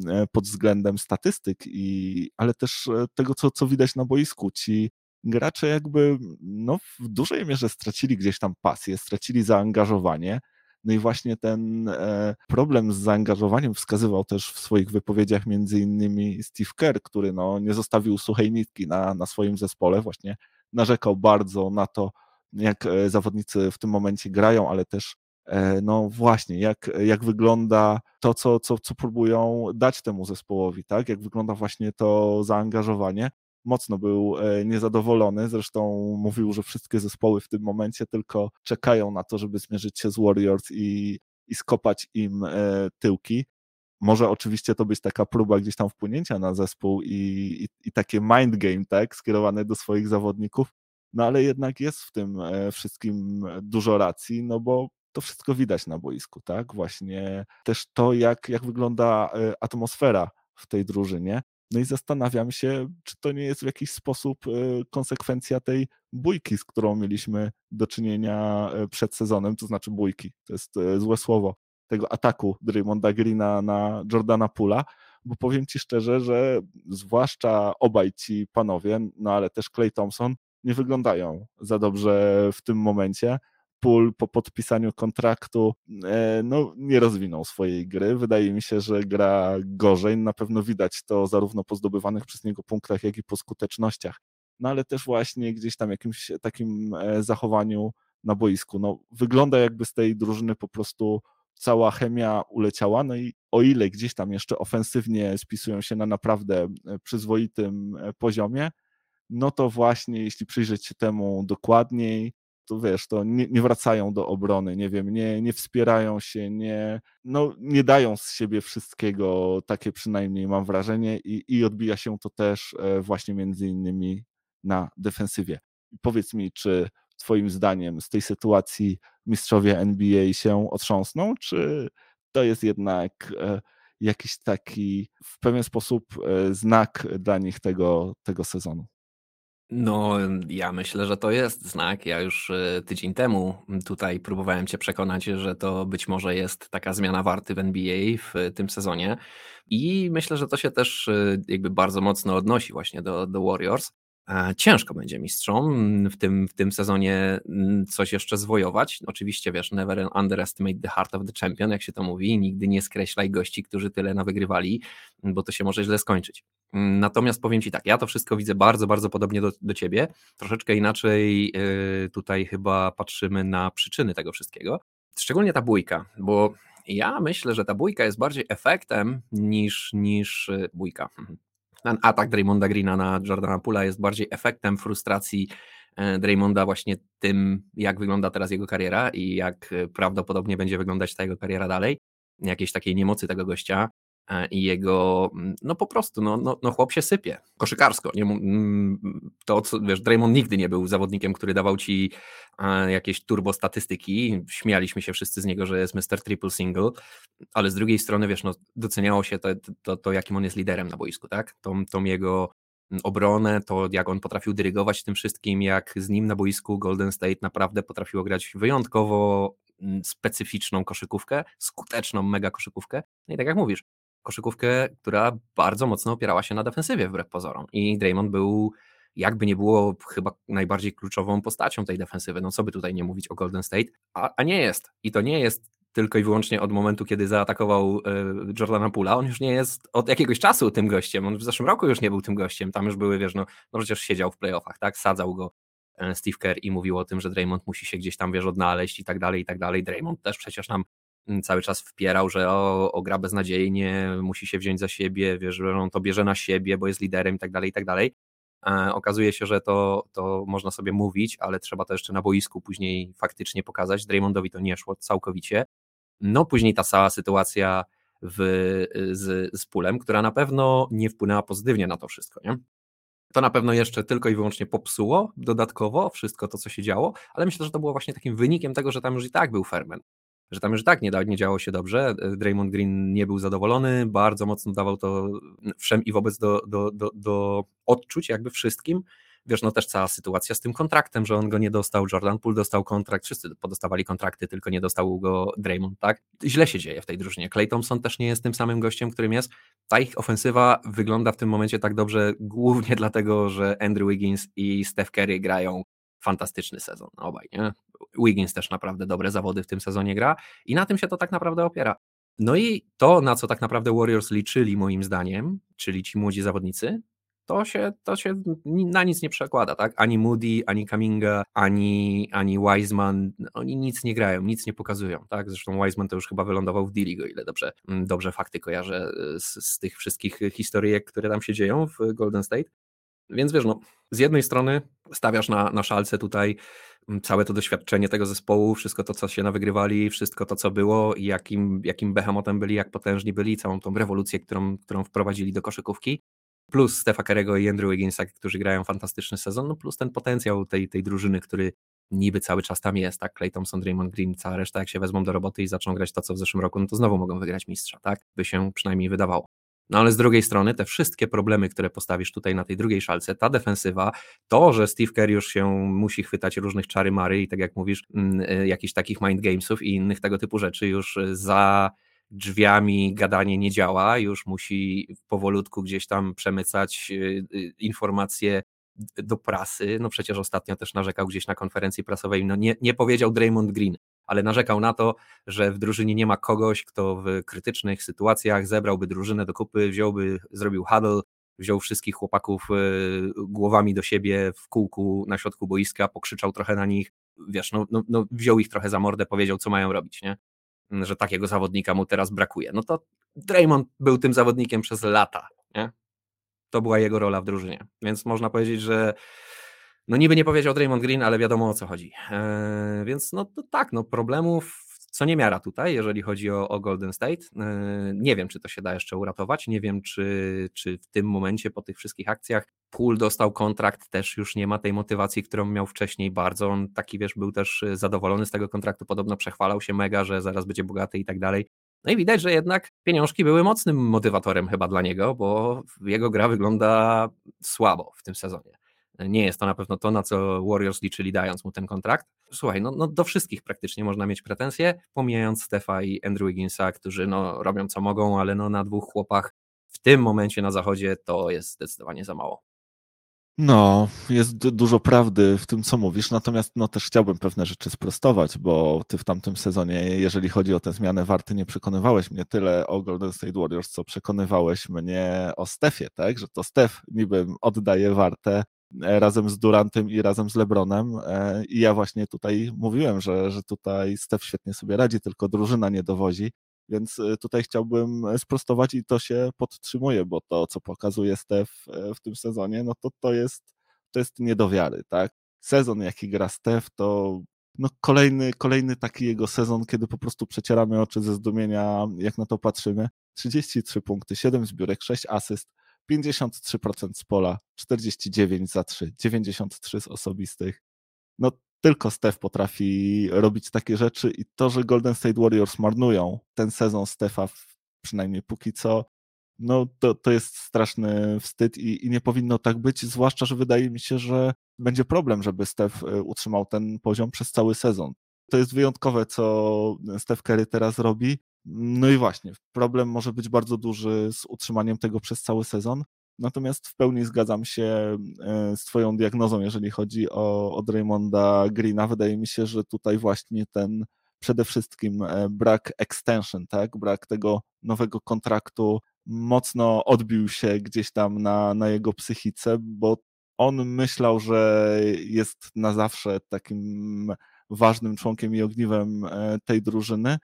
e, pod względem statystyk, i, ale też e, tego, co, co widać na boisku. Ci gracze jakby no, w dużej mierze stracili gdzieś tam pasję, stracili zaangażowanie. No i właśnie ten e, problem z zaangażowaniem wskazywał też w swoich wypowiedziach między innymi Steve Kerr, który no, nie zostawił suchej nitki na, na swoim zespole, właśnie narzekał bardzo na to, jak zawodnicy w tym momencie grają, ale też no właśnie, jak, jak wygląda to, co, co, co próbują dać temu zespołowi, tak? Jak wygląda właśnie to zaangażowanie. Mocno był e, niezadowolony, zresztą mówił, że wszystkie zespoły w tym momencie tylko czekają na to, żeby zmierzyć się z Warriors i, i skopać im tyłki. Może oczywiście to być taka próba gdzieś tam wpłynięcia na zespół i, i, i takie mind game, tak, skierowane do swoich zawodników, no ale jednak jest w tym e, wszystkim dużo racji, no bo to wszystko widać na boisku, tak? Właśnie też to, jak, jak wygląda e, atmosfera w tej drużynie. No i zastanawiam się, czy to nie jest w jakiś sposób e, konsekwencja tej bójki, z którą mieliśmy do czynienia przed sezonem, to znaczy bójki, to jest złe słowo, tego ataku Draymonda Greena na Jordana Pula, bo powiem Ci szczerze, że zwłaszcza obaj ci panowie, no ale też Clay Thompson, nie wyglądają za dobrze w tym momencie. Pool po podpisaniu kontraktu e, no, nie rozwinął swojej gry. Wydaje mi się, że gra gorzej. Na pewno widać to zarówno po zdobywanych przez niego punktach, jak i po skutecznościach. No ale też właśnie gdzieś tam jakimś takim e, zachowaniu na boisku. No, wygląda jakby z tej drużyny po prostu cała chemia uleciała. No i o ile gdzieś tam jeszcze ofensywnie spisują się na naprawdę e, przyzwoitym poziomie, no to właśnie jeśli przyjrzeć się temu dokładniej, to wiesz, to nie, nie, wracają do obrony, nie wiem, nie, nie wspierają się, nie, no, nie dają z siebie wszystkiego, takie przynajmniej mam wrażenie i, i odbija się to też e, właśnie między innymi na defensywie. Powiedz mi, czy twoim zdaniem z tej sytuacji mistrzowie NBA się otrząsną, czy to jest jednak e, jakiś taki w pewien sposób e, znak dla nich tego, tego sezonu? No, ja myślę, że to jest znak. Ja już e, tydzień temu tutaj próbowałem Cię przekonać, że to być może jest taka zmiana warty w NBA w tym sezonie. I myślę, że to się też e, jakby bardzo mocno odnosi właśnie do, do Warriors. Ciężko będzie mistrzom w tym, w tym sezonie coś jeszcze zwojować. Oczywiście, wiesz, never underestimate the heart of the champion, jak się to mówi. Nigdy nie skreślaj gości, którzy tyle nawygrywali, bo to się może źle skończyć. Natomiast powiem Ci tak, ja to wszystko widzę bardzo, bardzo podobnie do, do Ciebie. Troszeczkę inaczej y, tutaj chyba patrzymy na przyczyny tego wszystkiego. Szczególnie ta bójka, bo ja myślę, że ta bójka jest bardziej efektem niż, niż y, bójka. Ten atak Draymonda Greena na Jordana Pula jest bardziej efektem frustracji e, Draymonda właśnie tym, jak wygląda teraz jego kariera i jak e, prawdopodobnie będzie wyglądać ta jego kariera dalej. Jakiejś takiej niemocy tego gościa i jego, mm, no po prostu, no, no, no chłop się sypie, koszykarsko. Nie, mm, to, co, wiesz, Draymond nigdy nie był zawodnikiem, który dawał ci jakieś turbo statystyki, śmialiśmy się wszyscy z niego, że jest Mr. Triple Single, ale z drugiej strony, wiesz, no, doceniało się to, to, to jakim on jest liderem na boisku, tak? Tą, tą jego obronę, to jak on potrafił dyrygować tym wszystkim, jak z nim na boisku Golden State naprawdę potrafiło grać wyjątkowo specyficzną koszykówkę, skuteczną mega koszykówkę. No i tak jak mówisz, koszykówkę, która bardzo mocno opierała się na defensywie wbrew pozorom. I Draymond był jakby nie było chyba najbardziej kluczową postacią tej defensywy. No co by tutaj nie mówić o Golden State, a, a nie jest. I to nie jest tylko i wyłącznie od momentu, kiedy zaatakował y, Jordana Pula. On już nie jest od jakiegoś czasu tym gościem. On w zeszłym roku już nie był tym gościem. Tam już były, wiesz, no, no przecież siedział w playoffach, tak? Sadzał go e, Steve Kerr i mówił o tym, że Draymond musi się gdzieś tam, wiesz, odnaleźć i tak dalej, i tak dalej. Draymond też przecież nam cały czas wpierał, że o, o gra beznadziejnie, musi się wziąć za siebie, wiesz, że on to bierze na siebie, bo jest liderem i tak dalej, i tak dalej. E, okazuje się, że to, to można sobie mówić, ale trzeba to jeszcze na boisku później faktycznie pokazać. Draymondowi to nie szło całkowicie. No później ta cała sytuacja w, z, z Pulem, która na pewno nie wpłynęła pozytywnie na to wszystko, nie? To na pewno jeszcze tylko i wyłącznie popsuło dodatkowo wszystko to, co się działo, ale myślę, że to było właśnie takim wynikiem tego, że tam już i tak był ferment że tam już tak nie, nie działo się dobrze. Draymond Green nie był zadowolony, bardzo mocno dawał to wszem i wobec do, do, do, do odczuć jakby wszystkim. Wiesz, no też cała sytuacja z tym kontraktem, że on go nie dostał, Jordan Poole dostał kontrakt, wszyscy podostawali kontrakty, tylko nie dostał go Draymond, tak? Źle się dzieje w tej drużynie. Clay Thompson też nie jest tym samym gościem, którym jest. Ta ich ofensywa wygląda w tym momencie tak dobrze głównie dlatego, że Andrew Wiggins i Steph Curry grają fantastyczny sezon, obaj, nie? Wiggins też naprawdę dobre zawody w tym sezonie gra i na tym się to tak naprawdę opiera. No i to, na co tak naprawdę Warriors liczyli moim zdaniem, czyli ci młodzi zawodnicy, to się, to się na nic nie przekłada, tak? Ani Moody, ani Kaminga, ani, ani Wiseman, oni nic nie grają, nic nie pokazują, tak? Zresztą Wiseman to już chyba wylądował w Diligo, ile dobrze, mm, dobrze fakty kojarzę z, z tych wszystkich historyjek, które tam się dzieją w Golden State. Więc wiesz, no, z jednej strony stawiasz na, na szalce tutaj mm, całe to doświadczenie tego zespołu, wszystko to, co się nawygrywali, wszystko to, co było i jakim, jakim behemotem byli, jak potężni byli, całą tą rewolucję, którą, którą wprowadzili do koszykówki, plus Stefa Kerego i Andrew Wigginsa, którzy grają fantastyczny sezon, no plus ten potencjał tej, tej drużyny, który niby cały czas tam jest, tak, Clay Thompson, Draymond Green, cała reszta, jak się wezmą do roboty i zaczną grać to, co w zeszłym roku, no to znowu mogą wygrać mistrza, tak, by się przynajmniej wydawało. No ale z drugiej strony te wszystkie problemy, które postawisz tutaj na tej drugiej szalce, ta defensywa, to, że Steve Kerr już się musi chwytać różnych czary mary i tak jak mówisz, mm, y, jakichś takich mind gamesów i innych tego typu rzeczy już za drzwiami gadanie nie działa, już musi powolutku gdzieś tam przemycać y, y, informacje do prasy. No przecież ostatnio też narzekał gdzieś na konferencji prasowej, no nie, nie powiedział Draymond Green, ale narzekał na to, że w drużynie nie ma kogoś, kto w krytycznych sytuacjach zebrałby drużynę do kupy, wziąłby, zrobił huddle, wziął wszystkich chłopaków y, głowami do siebie w kółku na środku boiska, pokrzyczał trochę na nich, wiesz, no, no, no wziął ich trochę za mordę, powiedział, co mają robić, nie? Że takiego zawodnika mu teraz brakuje. No to Draymond był tym zawodnikiem przez lata, nie? To była jego rola w drużynie. Więc można powiedzieć, że no niby nie powiedział Draymond Green, ale wiadomo o co chodzi. Eee, więc no to tak, no problemów co niemiara tutaj, jeżeli chodzi o, o Golden State. Eee, nie wiem, czy to się da jeszcze uratować. Nie wiem, czy, czy w tym momencie po tych wszystkich akcjach Pool dostał kontrakt, też już nie ma tej motywacji, którą miał wcześniej bardzo. On taki, wiesz, był też zadowolony z tego kontraktu, podobno przechwalał się mega, że zaraz będzie bogaty i tak dalej. No i widać, że jednak pieniążki były mocnym motywatorem chyba dla niego, bo jego gra wygląda słabo w tym sezonie. Nie jest to na pewno to, na co Warriors liczyli dając mu ten kontrakt. Słuchaj, no, no do wszystkich praktycznie można mieć pretensje, pomijając Stefa i Andrew Wigginsa, którzy no, robią co mogą, ale no, na dwóch chłopach w tym momencie na zachodzie to jest zdecydowanie za mało. No, jest dużo prawdy w tym, co mówisz, natomiast no, też chciałbym pewne rzeczy sprostować, bo ty w tamtym sezonie, jeżeli chodzi o tę zmianę warty, nie przekonywałeś mnie tyle o Golden State Warriors, co przekonywałeś mnie o Stefie, tak? Że to Stef niby oddaje wartę razem z Durantem i razem z Lebronem e, i ja właśnie tutaj mówiłem, że, że tutaj Stef świetnie sobie radzi, tylko drużyna nie dowozi. Więc e, tutaj chciałbym e, sprostować i to się podtrzymuje, bo to, co pokazuje Stef e, w tym sezonie, no to to jest, to jest nie do wiary, tak? Sezon, jaki gra Stef, to no kolejny, kolejny taki jego sezon, kiedy po prostu przecieramy oczy ze zdumienia, jak na to patrzymy. 33 punkty, 7 zbiórek, 6 asyst, 53% z pola, 49 za 3, 93 z osobistych. No tylko Steph potrafi robić takie rzeczy i to, że Golden State Warriors marnują ten sezon Stefa, przynajmniej póki co, no to, to jest straszny wstyd i, i nie powinno tak być, zwłaszcza, że wydaje mi się, że będzie problem, żeby Steph e, utrzymał ten poziom przez cały sezon. To jest wyjątkowe, co Steph Curry teraz robi. No i właśnie, problem może być bardzo duży z utrzymaniem tego przez cały sezon, Natomiast w pełni zgadzam się e, z Twoją diagnozą, jeżeli chodzi o, o Draymonda Greena. Wydaje mi się, że tutaj właśnie ten przede wszystkim e, brak extension, tak? brak tego nowego kontraktu mocno odbił się gdzieś tam na, na jego psychice, bo on myślał, że jest na zawsze takim ważnym członkiem i ogniwem e, tej drużyny,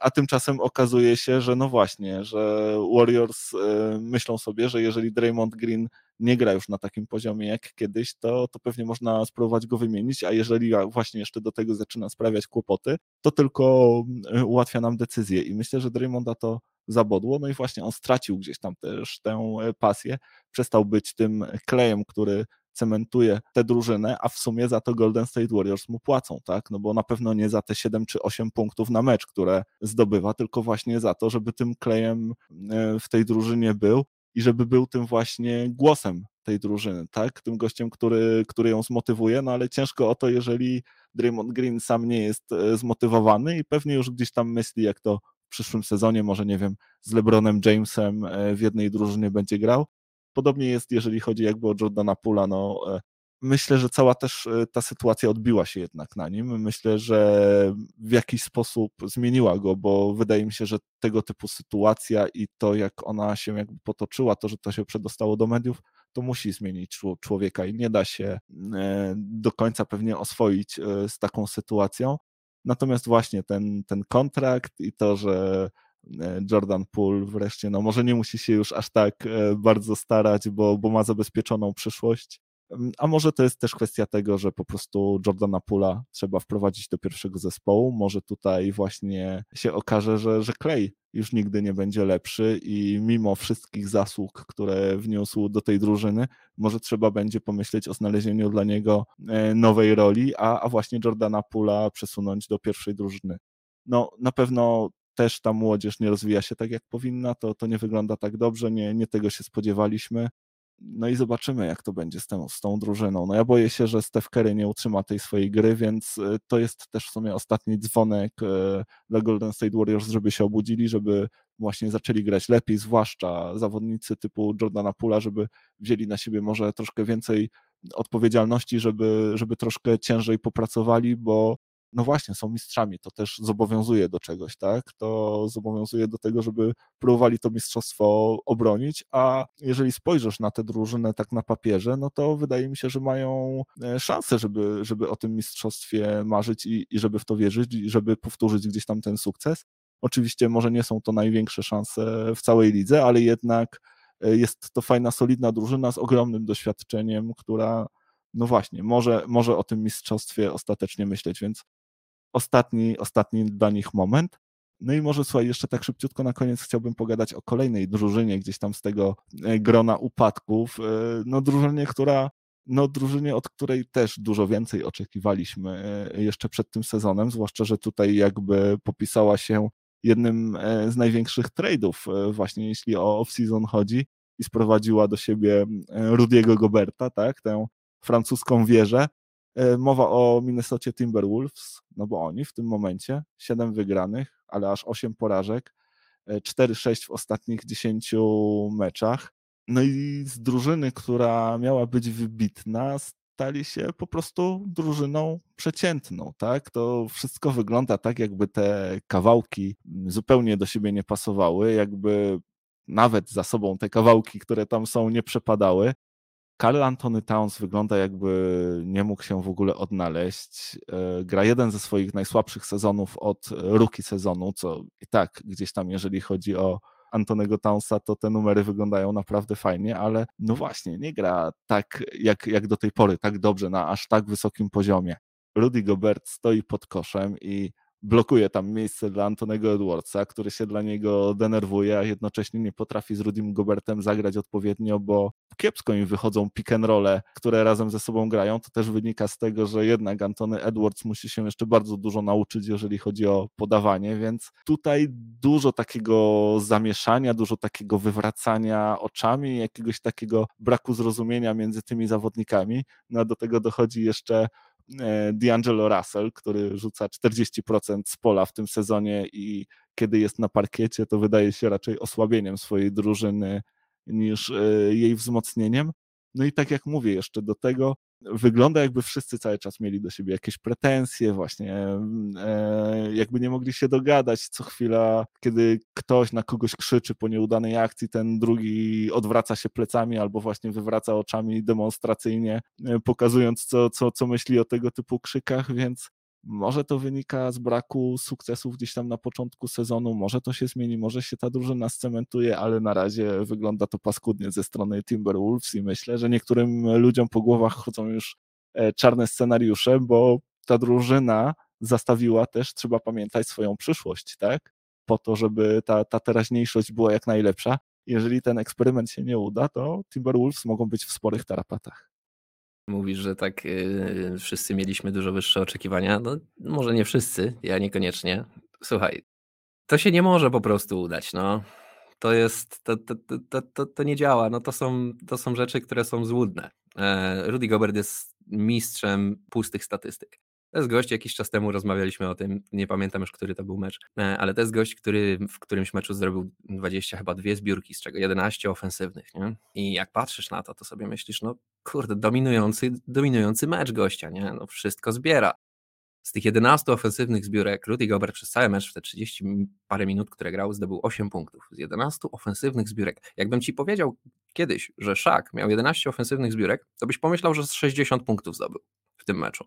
a tymczasem okazuje się, że no właśnie, że Warriors e, myślą sobie, że jeżeli Draymond Green nie gra już na takim poziomie jak kiedyś, to, to pewnie można spróbować go wymienić, a jeżeli właśnie jeszcze do tego zaczyna sprawiać kłopoty, to tylko e, ułatwia nam decyzję. I myślę, że Draymonda to zabodło, no i właśnie on stracił gdzieś tam też tę pasję, przestał być tym klejem, który cementuje tę drużynę, a w sumie za to Golden State Warriors mu płacą, tak? No bo na pewno nie za te 7 czy 8 punktów na mecz, które zdobywa, tylko właśnie za to, żeby tym klejem e, w tej drużynie był i żeby był tym właśnie głosem tej drużyny, tak? Tym gościem, który, który ją zmotywuje, no ale ciężko o to, jeżeli Draymond Green sam nie jest e, zmotywowany i pewnie już gdzieś tam myśli, jak to w przyszłym sezonie, może nie wiem, z LeBronem Jamesem e, w jednej drużynie będzie grał, Podobnie jest, jeżeli chodzi jakby o Jordana Pula, no e, myślę, że cała też e, ta sytuacja odbiła się jednak na nim. Myślę, że w jakiś sposób zmieniła go, bo wydaje mi się, że tego typu sytuacja i to, jak ona się jakby potoczyła, to, że to się przedostało do mediów, to musi zmienić człowieka i nie da się e, do końca pewnie oswoić z taką sytuacją. Natomiast właśnie ten, ten kontrakt i to, że Jordan Poole wreszcie, no może nie musi się już aż tak e, bardzo starać, bo, bo ma zabezpieczoną przyszłość. Mm, a może to jest też kwestia tego, że po prostu Jordana Pula trzeba wprowadzić do pierwszego zespołu. Może tutaj właśnie się okaże, że, że Clay już nigdy nie będzie lepszy i mimo wszystkich zasług, które wniósł do tej drużyny, może trzeba będzie pomyśleć o znalezieniu dla niego e, nowej roli, a, a właśnie Jordana Pula przesunąć do pierwszej drużyny. No na pewno też ta młodzież nie rozwija się tak, jak powinna, to, to nie wygląda tak dobrze, nie, nie tego się spodziewaliśmy. No i zobaczymy, jak to będzie z tą, z tą drużyną. No ja boję się, że Steph Curry nie utrzyma tej swojej gry, więc e, to jest też w sumie ostatni dzwonek e, dla Golden State Warriors, żeby się obudzili, żeby właśnie zaczęli grać lepiej, zwłaszcza zawodnicy typu Jordana Pula, żeby wzięli na siebie może troszkę więcej odpowiedzialności, żeby, żeby troszkę ciężej popracowali, bo no właśnie, są mistrzami, to też zobowiązuje do czegoś, tak? To zobowiązuje do tego, żeby próbowali to mistrzostwo obronić, a jeżeli spojrzysz na tę drużynę tak na papierze, no to wydaje mi się, że mają e, szansę, żeby, żeby o tym mistrzostwie marzyć i, i żeby w to wierzyć, i żeby powtórzyć gdzieś tam ten sukces. Oczywiście może nie są to największe szanse w całej lidze, ale jednak e, jest to fajna, solidna drużyna z ogromnym doświadczeniem, która no właśnie, może, może o tym mistrzostwie ostatecznie myśleć, więc ostatni, ostatni dla nich moment. No i może słuchaj, jeszcze tak szybciutko na koniec chciałbym pogadać o kolejnej drużynie gdzieś tam z tego e, grona upadków. E, no drużynie, która no drużynie, od której też dużo więcej oczekiwaliśmy e, jeszcze przed tym sezonem, zwłaszcza, że tutaj jakby popisała się jednym z największych trade'ów właśnie jeśli o off-season chodzi i sprowadziła do siebie Rudiego Goberta, tak, tę francuską wieżę, mowa o Minnesocie Timberwolves, no bo oni w tym momencie 7 wygranych, ale aż 8 porażek, 4-6 e, w ostatnich 10 meczach. No i z drużyny, która miała być wybitna, stali się po prostu drużyną przeciętną, tak? To wszystko wygląda tak, jakby te kawałki zupełnie do siebie nie pasowały, jakby nawet za sobą te kawałki, które tam są, nie przepadały. Karl Antony Towns wygląda jakby nie mógł się w ogóle odnaleźć. E, gra jeden ze swoich najsłabszych sezonów od rookie sezonu, co i tak gdzieś tam, jeżeli chodzi o Antonego Townsa, to te numery wyglądają naprawdę fajnie, ale no właśnie, nie gra tak jak, jak do tej pory, tak dobrze, na aż tak wysokim poziomie. Rudy Gobert stoi pod koszem i blokuje tam miejsce dla Antonego Edwardsa, który się dla niego denerwuje, a jednocześnie nie potrafi z Rudym Gobertem zagrać odpowiednio, bo kiepsko im wychodzą pick and role, które razem ze sobą grają. To też wynika z tego, że jednak Antony Edwards musi się jeszcze bardzo dużo nauczyć, jeżeli chodzi o podawanie, więc tutaj dużo takiego zamieszania, dużo takiego wywracania oczami, jakiegoś takiego braku zrozumienia między tymi zawodnikami. No a do tego dochodzi jeszcze D'Angelo Russell, który rzuca 40% z pola w tym sezonie i kiedy jest na parkiecie, to wydaje się raczej osłabieniem swojej drużyny niż e, jej wzmocnieniem. No i tak jak mówię, jeszcze do tego wygląda jakby wszyscy cały czas mieli do siebie jakieś pretensje, właśnie e, jakby nie mogli się dogadać. Co chwila, kiedy ktoś na kogoś krzyczy po nieudanej akcji, ten drugi odwraca się plecami albo właśnie wywraca oczami demonstracyjnie, e, pokazując co, co, co myśli o tego typu krzykach, więc może to wynika z braku sukcesów gdzieś tam na początku sezonu, może to się zmieni, może się ta drużyna scementuje, ale na razie wygląda to paskudnie ze strony Timberwolves i myślę, że niektórym ludziom po głowach chodzą już e, czarne scenariusze, bo ta drużyna zastawiła też, trzeba pamiętać, swoją przyszłość, tak? Po to, żeby ta, ta teraźniejszość była jak najlepsza. Jeżeli ten eksperyment się nie uda, to Timberwolves mogą być w sporych tarapatach. Mówisz, że tak yy, wszyscy mieliśmy dużo wyższe oczekiwania. No, może nie wszyscy, ja niekoniecznie. Słuchaj, to się nie może po prostu udać. No. To jest, to, to, to, to, to nie działa. No, to, są, to są rzeczy, które są złudne. E, Rudy Gobert jest mistrzem pustych statystyk. To jest gość, jakiś czas temu rozmawialiśmy o tym, nie pamiętam już, który to był mecz, e, ale to jest gość, który w którymś meczu zrobił 20 chyba dwie zbiórki, z czego 11 ofensywnych, nie? I jak patrzysz na to, to sobie myślisz, no kurde, dominujący, dominujący mecz gościa, nie? No wszystko zbiera. Z tych 11 ofensywnych zbiórek Rudy Gobert przez cały mecz w te 30 parę minut, które grał, zdobył 8 punktów. Z 11 ofensywnych zbiórek. Jakbym ci powiedział kiedyś, że Szak miał 11 ofensywnych zbiórek, to byś pomyślał, że z 60 punktów zdobył w tym meczu.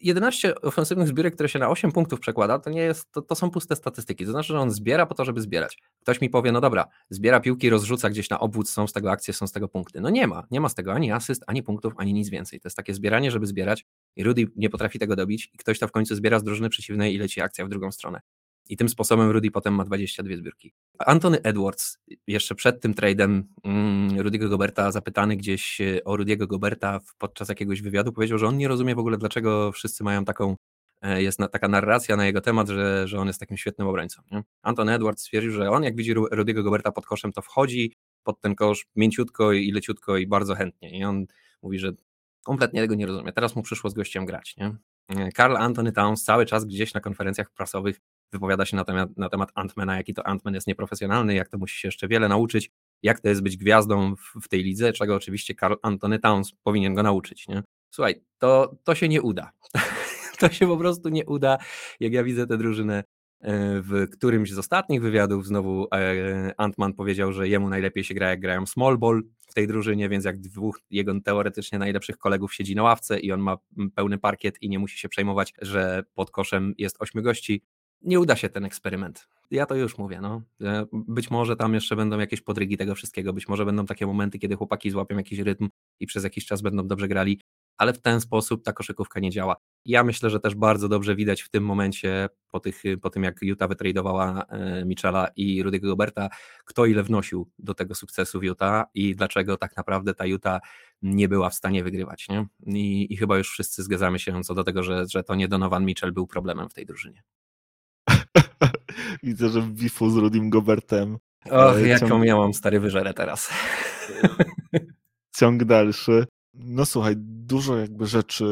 11 ofensywnych zbiórek, które się na 8 punktów przekłada, to nie jest, to, to, są puste statystyki. To znaczy, że on zbiera po to, żeby zbierać. Ktoś mi powie, no dobra, zbiera piłki, rozrzuca gdzieś na obwód, są z tego akcje, są z tego punkty. No nie ma, nie ma z tego ani asyst, ani punktów, ani nic więcej. To jest takie zbieranie, żeby zbierać i Rudy nie potrafi tego dobić i ktoś to w końcu zbiera z drużyny przeciwnej i leci akcja w drugą stronę. I tym sposobem Rudy potem ma 22 zbiórki. Anthony Edwards, jeszcze przed tym trade'em mm, Rudy'ego Goberta, zapytany gdzieś e, o Rudy'ego Goberta podczas jakiegoś wywiadu, powiedział, że on nie rozumie w ogóle, dlaczego wszyscy mają taką e, jest taka narracja na jego temat, że, że on jest takim świetnym obrońcą. Nie? Anton Edwards stwierdził, że on jak widzi Rudiego Goberta pod koszem, to wchodzi pod ten kosz mięciutko i leciutko i bardzo chętnie. I on mówi, że kompletnie tego nie rozumie. Teraz mu przyszło z gościem grać. Nie? Karl Anthony Towns cały czas gdzieś na konferencjach prasowych wypowiada się na temat, na temat Antmana, jaki to Antman jest nieprofesjonalny, jak to musi się jeszcze wiele nauczyć, jak to jest być gwiazdą w, w tej lidze, czego oczywiście Karl Anthony Towns powinien go nauczyć. Nie? Słuchaj, to, to się nie uda. to się po prostu nie uda. Jak ja widzę tę drużynę e, w którymś z ostatnich wywiadów znowu e, Antman powiedział, że jemu najlepiej się gra jak grają small ball w tej drużynie, więc jak dwóch jego teoretycznie najlepszych kolegów siedzi na ławce i on ma pełny parkiet i nie musi się przejmować, że pod koszem jest ośmiu gości, nie uda się ten eksperyment. Ja to już mówię. No. E, być może tam jeszcze będą jakieś podrygi tego wszystkiego, być może będą takie momenty, kiedy chłopaki złapią jakiś rytm i przez jakiś czas będą dobrze grali, ale w ten sposób ta koszykówka nie działa. Ja myślę, że też bardzo dobrze widać w tym momencie, po, tych, po tym jak Utah wytradowała e, Michela i Rudy'ego Goberta, kto ile wnosił do tego sukcesu w Utah i dlaczego tak naprawdę ta Utah nie była w stanie wygrywać. Nie? I, i chyba już wszyscy zgadzamy się co do tego, że, że to nie Donovan Mitchell był problemem w tej drużynie. Widzę, że w bifu z Rudim Gobertem. Och, e, jaką ciąg... ja mam stary wyżerę teraz. ciąg dalszy. No słuchaj, dużo jakby rzeczy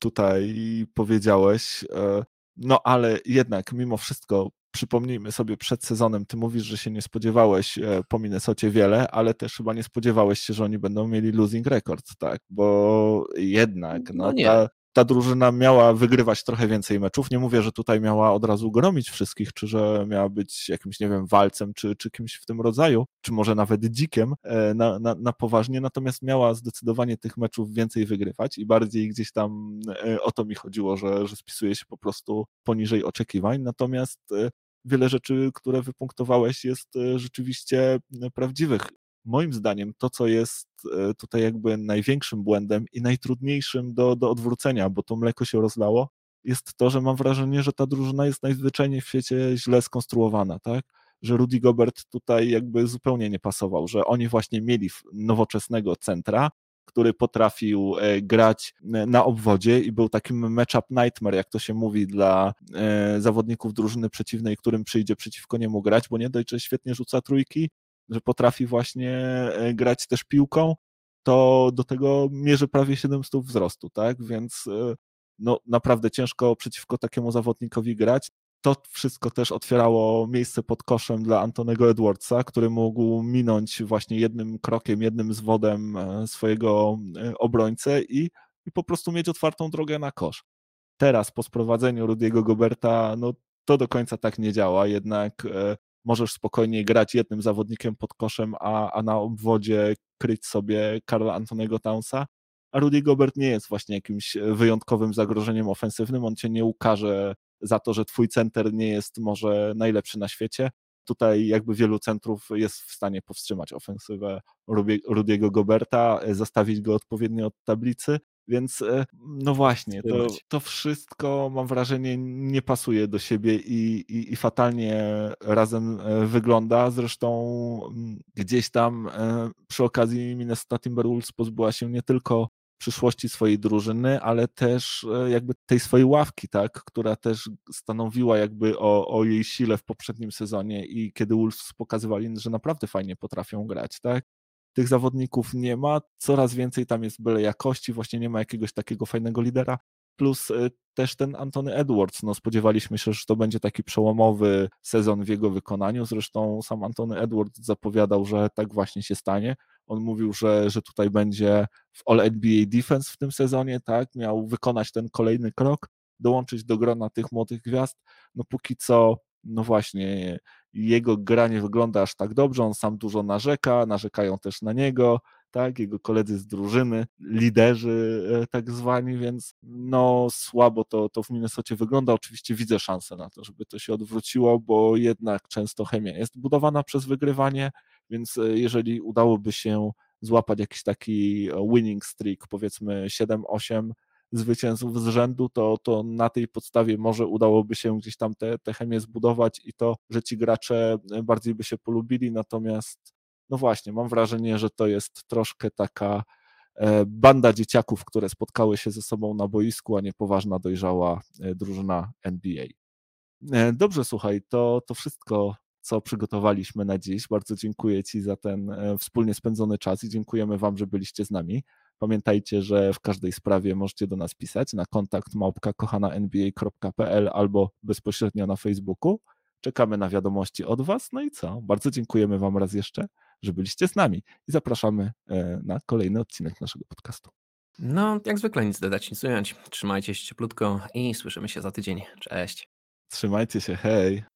tutaj powiedziałeś, e, no ale jednak mimo wszystko przypomnijmy sobie przed sezonem, ty mówisz, że się nie spodziewałeś e, po Minnesocie wiele, ale też chyba nie spodziewałeś się, że oni będą mieli losing record, tak? Bo jednak no, no ta, ta drużyna miała wygrywać trochę więcej meczów. Nie mówię, że tutaj miała od razu gromić wszystkich, czy że miała być jakimś, nie wiem, walcem, czy, czy kimś w tym rodzaju, czy może nawet dzikiem e, na, na, na poważnie, natomiast miała zdecydowanie tych meczów więcej wygrywać i bardziej gdzieś tam e, o to mi chodziło, że, że spisuje się po prostu poniżej oczekiwań. Natomiast e, wiele rzeczy, które wypunktowałeś, jest rzeczywiście prawdziwych moim zdaniem to, co jest e, tutaj jakby największym błędem i najtrudniejszym do, do odwrócenia, bo to mleko się rozlało, jest to, że mam wrażenie, że ta drużyna jest najzwyczajniej w świecie źle skonstruowana, tak? Że Rudy Gobert tutaj jakby zupełnie nie pasował, że oni właśnie mieli nowoczesnego centra, który potrafił e, grać e, na obwodzie i był takim matchup nightmare, jak to się mówi, dla zawodników drużyny przeciwnej, którym przyjdzie przeciwko niemu grać, bo nie dość, że świetnie rzuca trójki, że potrafi właśnie e, grać też piłką, to do tego mierzy prawie 7 stóp wzrostu, tak? Więc e, no, naprawdę ciężko przeciwko takiemu zawodnikowi grać. To wszystko też otwierało miejsce pod koszem dla Antonego Edwardsa, który mógł minąć właśnie jednym krokiem, jednym zwodem e, swojego obrońcę i, i po prostu mieć otwartą drogę na kosz. Teraz po sprowadzeniu Rudiego Goberta, no to do końca tak nie działa, jednak możesz spokojnie grać jednym zawodnikiem pod koszem, a, a na obwodzie kryć sobie Karla Antonego Townsa. A Rudy Gobert nie jest właśnie jakimś wyjątkowym zagrożeniem ofensywnym. On cię nie ukaże za to, że twój center nie jest może najlepszy na świecie. Tutaj jakby wielu centrów jest w stanie powstrzymać ofensywę Rudiego Goberta, zastawić go odpowiednio od tablicy, więc e, no właśnie, to, to wszystko mam wrażenie nie pasuje do siebie i, i, i, fatalnie razem e, wygląda. Zresztą mm, gdzieś tam e, przy okazji Minnesota Timberwolves pozbyła się nie tylko przyszłości swojej drużyny, ale też jakby tej swojej ławki, tak, która też stanowiła jakby o, o jej sile w poprzednim sezonie i kiedy Wolves pokazywali, że naprawdę fajnie potrafią grać, tak tych zawodników nie ma, coraz więcej tam jest byle jakości, właśnie nie ma jakiegoś takiego fajnego lidera, plus e, też ten Antony Edwards, no spodziewaliśmy się, że to będzie taki przełomowy sezon w jego wykonaniu, zresztą sam Antony Edwards zapowiadał, że tak właśnie się stanie, on mówił, że, że tutaj będzie w All NBA Defense w tym sezonie, tak, miał wykonać ten kolejny krok, dołączyć do grona tych młodych gwiazd, no póki co, no właśnie, jego gra nie wygląda aż tak dobrze, on sam dużo narzeka, narzekają też na niego, tak, jego koledzy z drużyny, liderzy e, tak zwani, więc no słabo to, to w Minnesocie wygląda. Oczywiście widzę szansę na to, żeby to się odwróciło, bo jednak często chemia jest budowana przez wygrywanie, więc e, jeżeli udałoby się złapać jakiś taki winning streak, powiedzmy 7-8 zwycięzców z rzędu, to, to na tej podstawie może udałoby się gdzieś tam te, te chemię zbudować i to, że ci gracze bardziej by się polubili, natomiast no właśnie, mam wrażenie, że to jest troszkę taka e, banda dzieciaków, które spotkały się ze sobą na boisku, a nie poważna, dojrzała e, drużyna NBA. E, dobrze, słuchaj, to, to wszystko, co przygotowaliśmy na dziś. Bardzo dziękuję Ci za ten wspólnie spędzony czas i dziękujemy Wam, że byliście z nami. Pamiętajcie, że w każdej sprawie możecie do nas pisać na kontakt małpka kochana.nba.pl albo bezpośrednio na Facebooku. Czekamy na wiadomości od Was. No i co? Bardzo dziękujemy Wam raz jeszcze, że byliście z nami i zapraszamy e, na kolejny odcinek naszego podcastu. No, jak zwykle nic dodać, nic ująć. Trzymajcie się cieplutko i słyszymy się za tydzień. Cześć. Trzymajcie się, hej.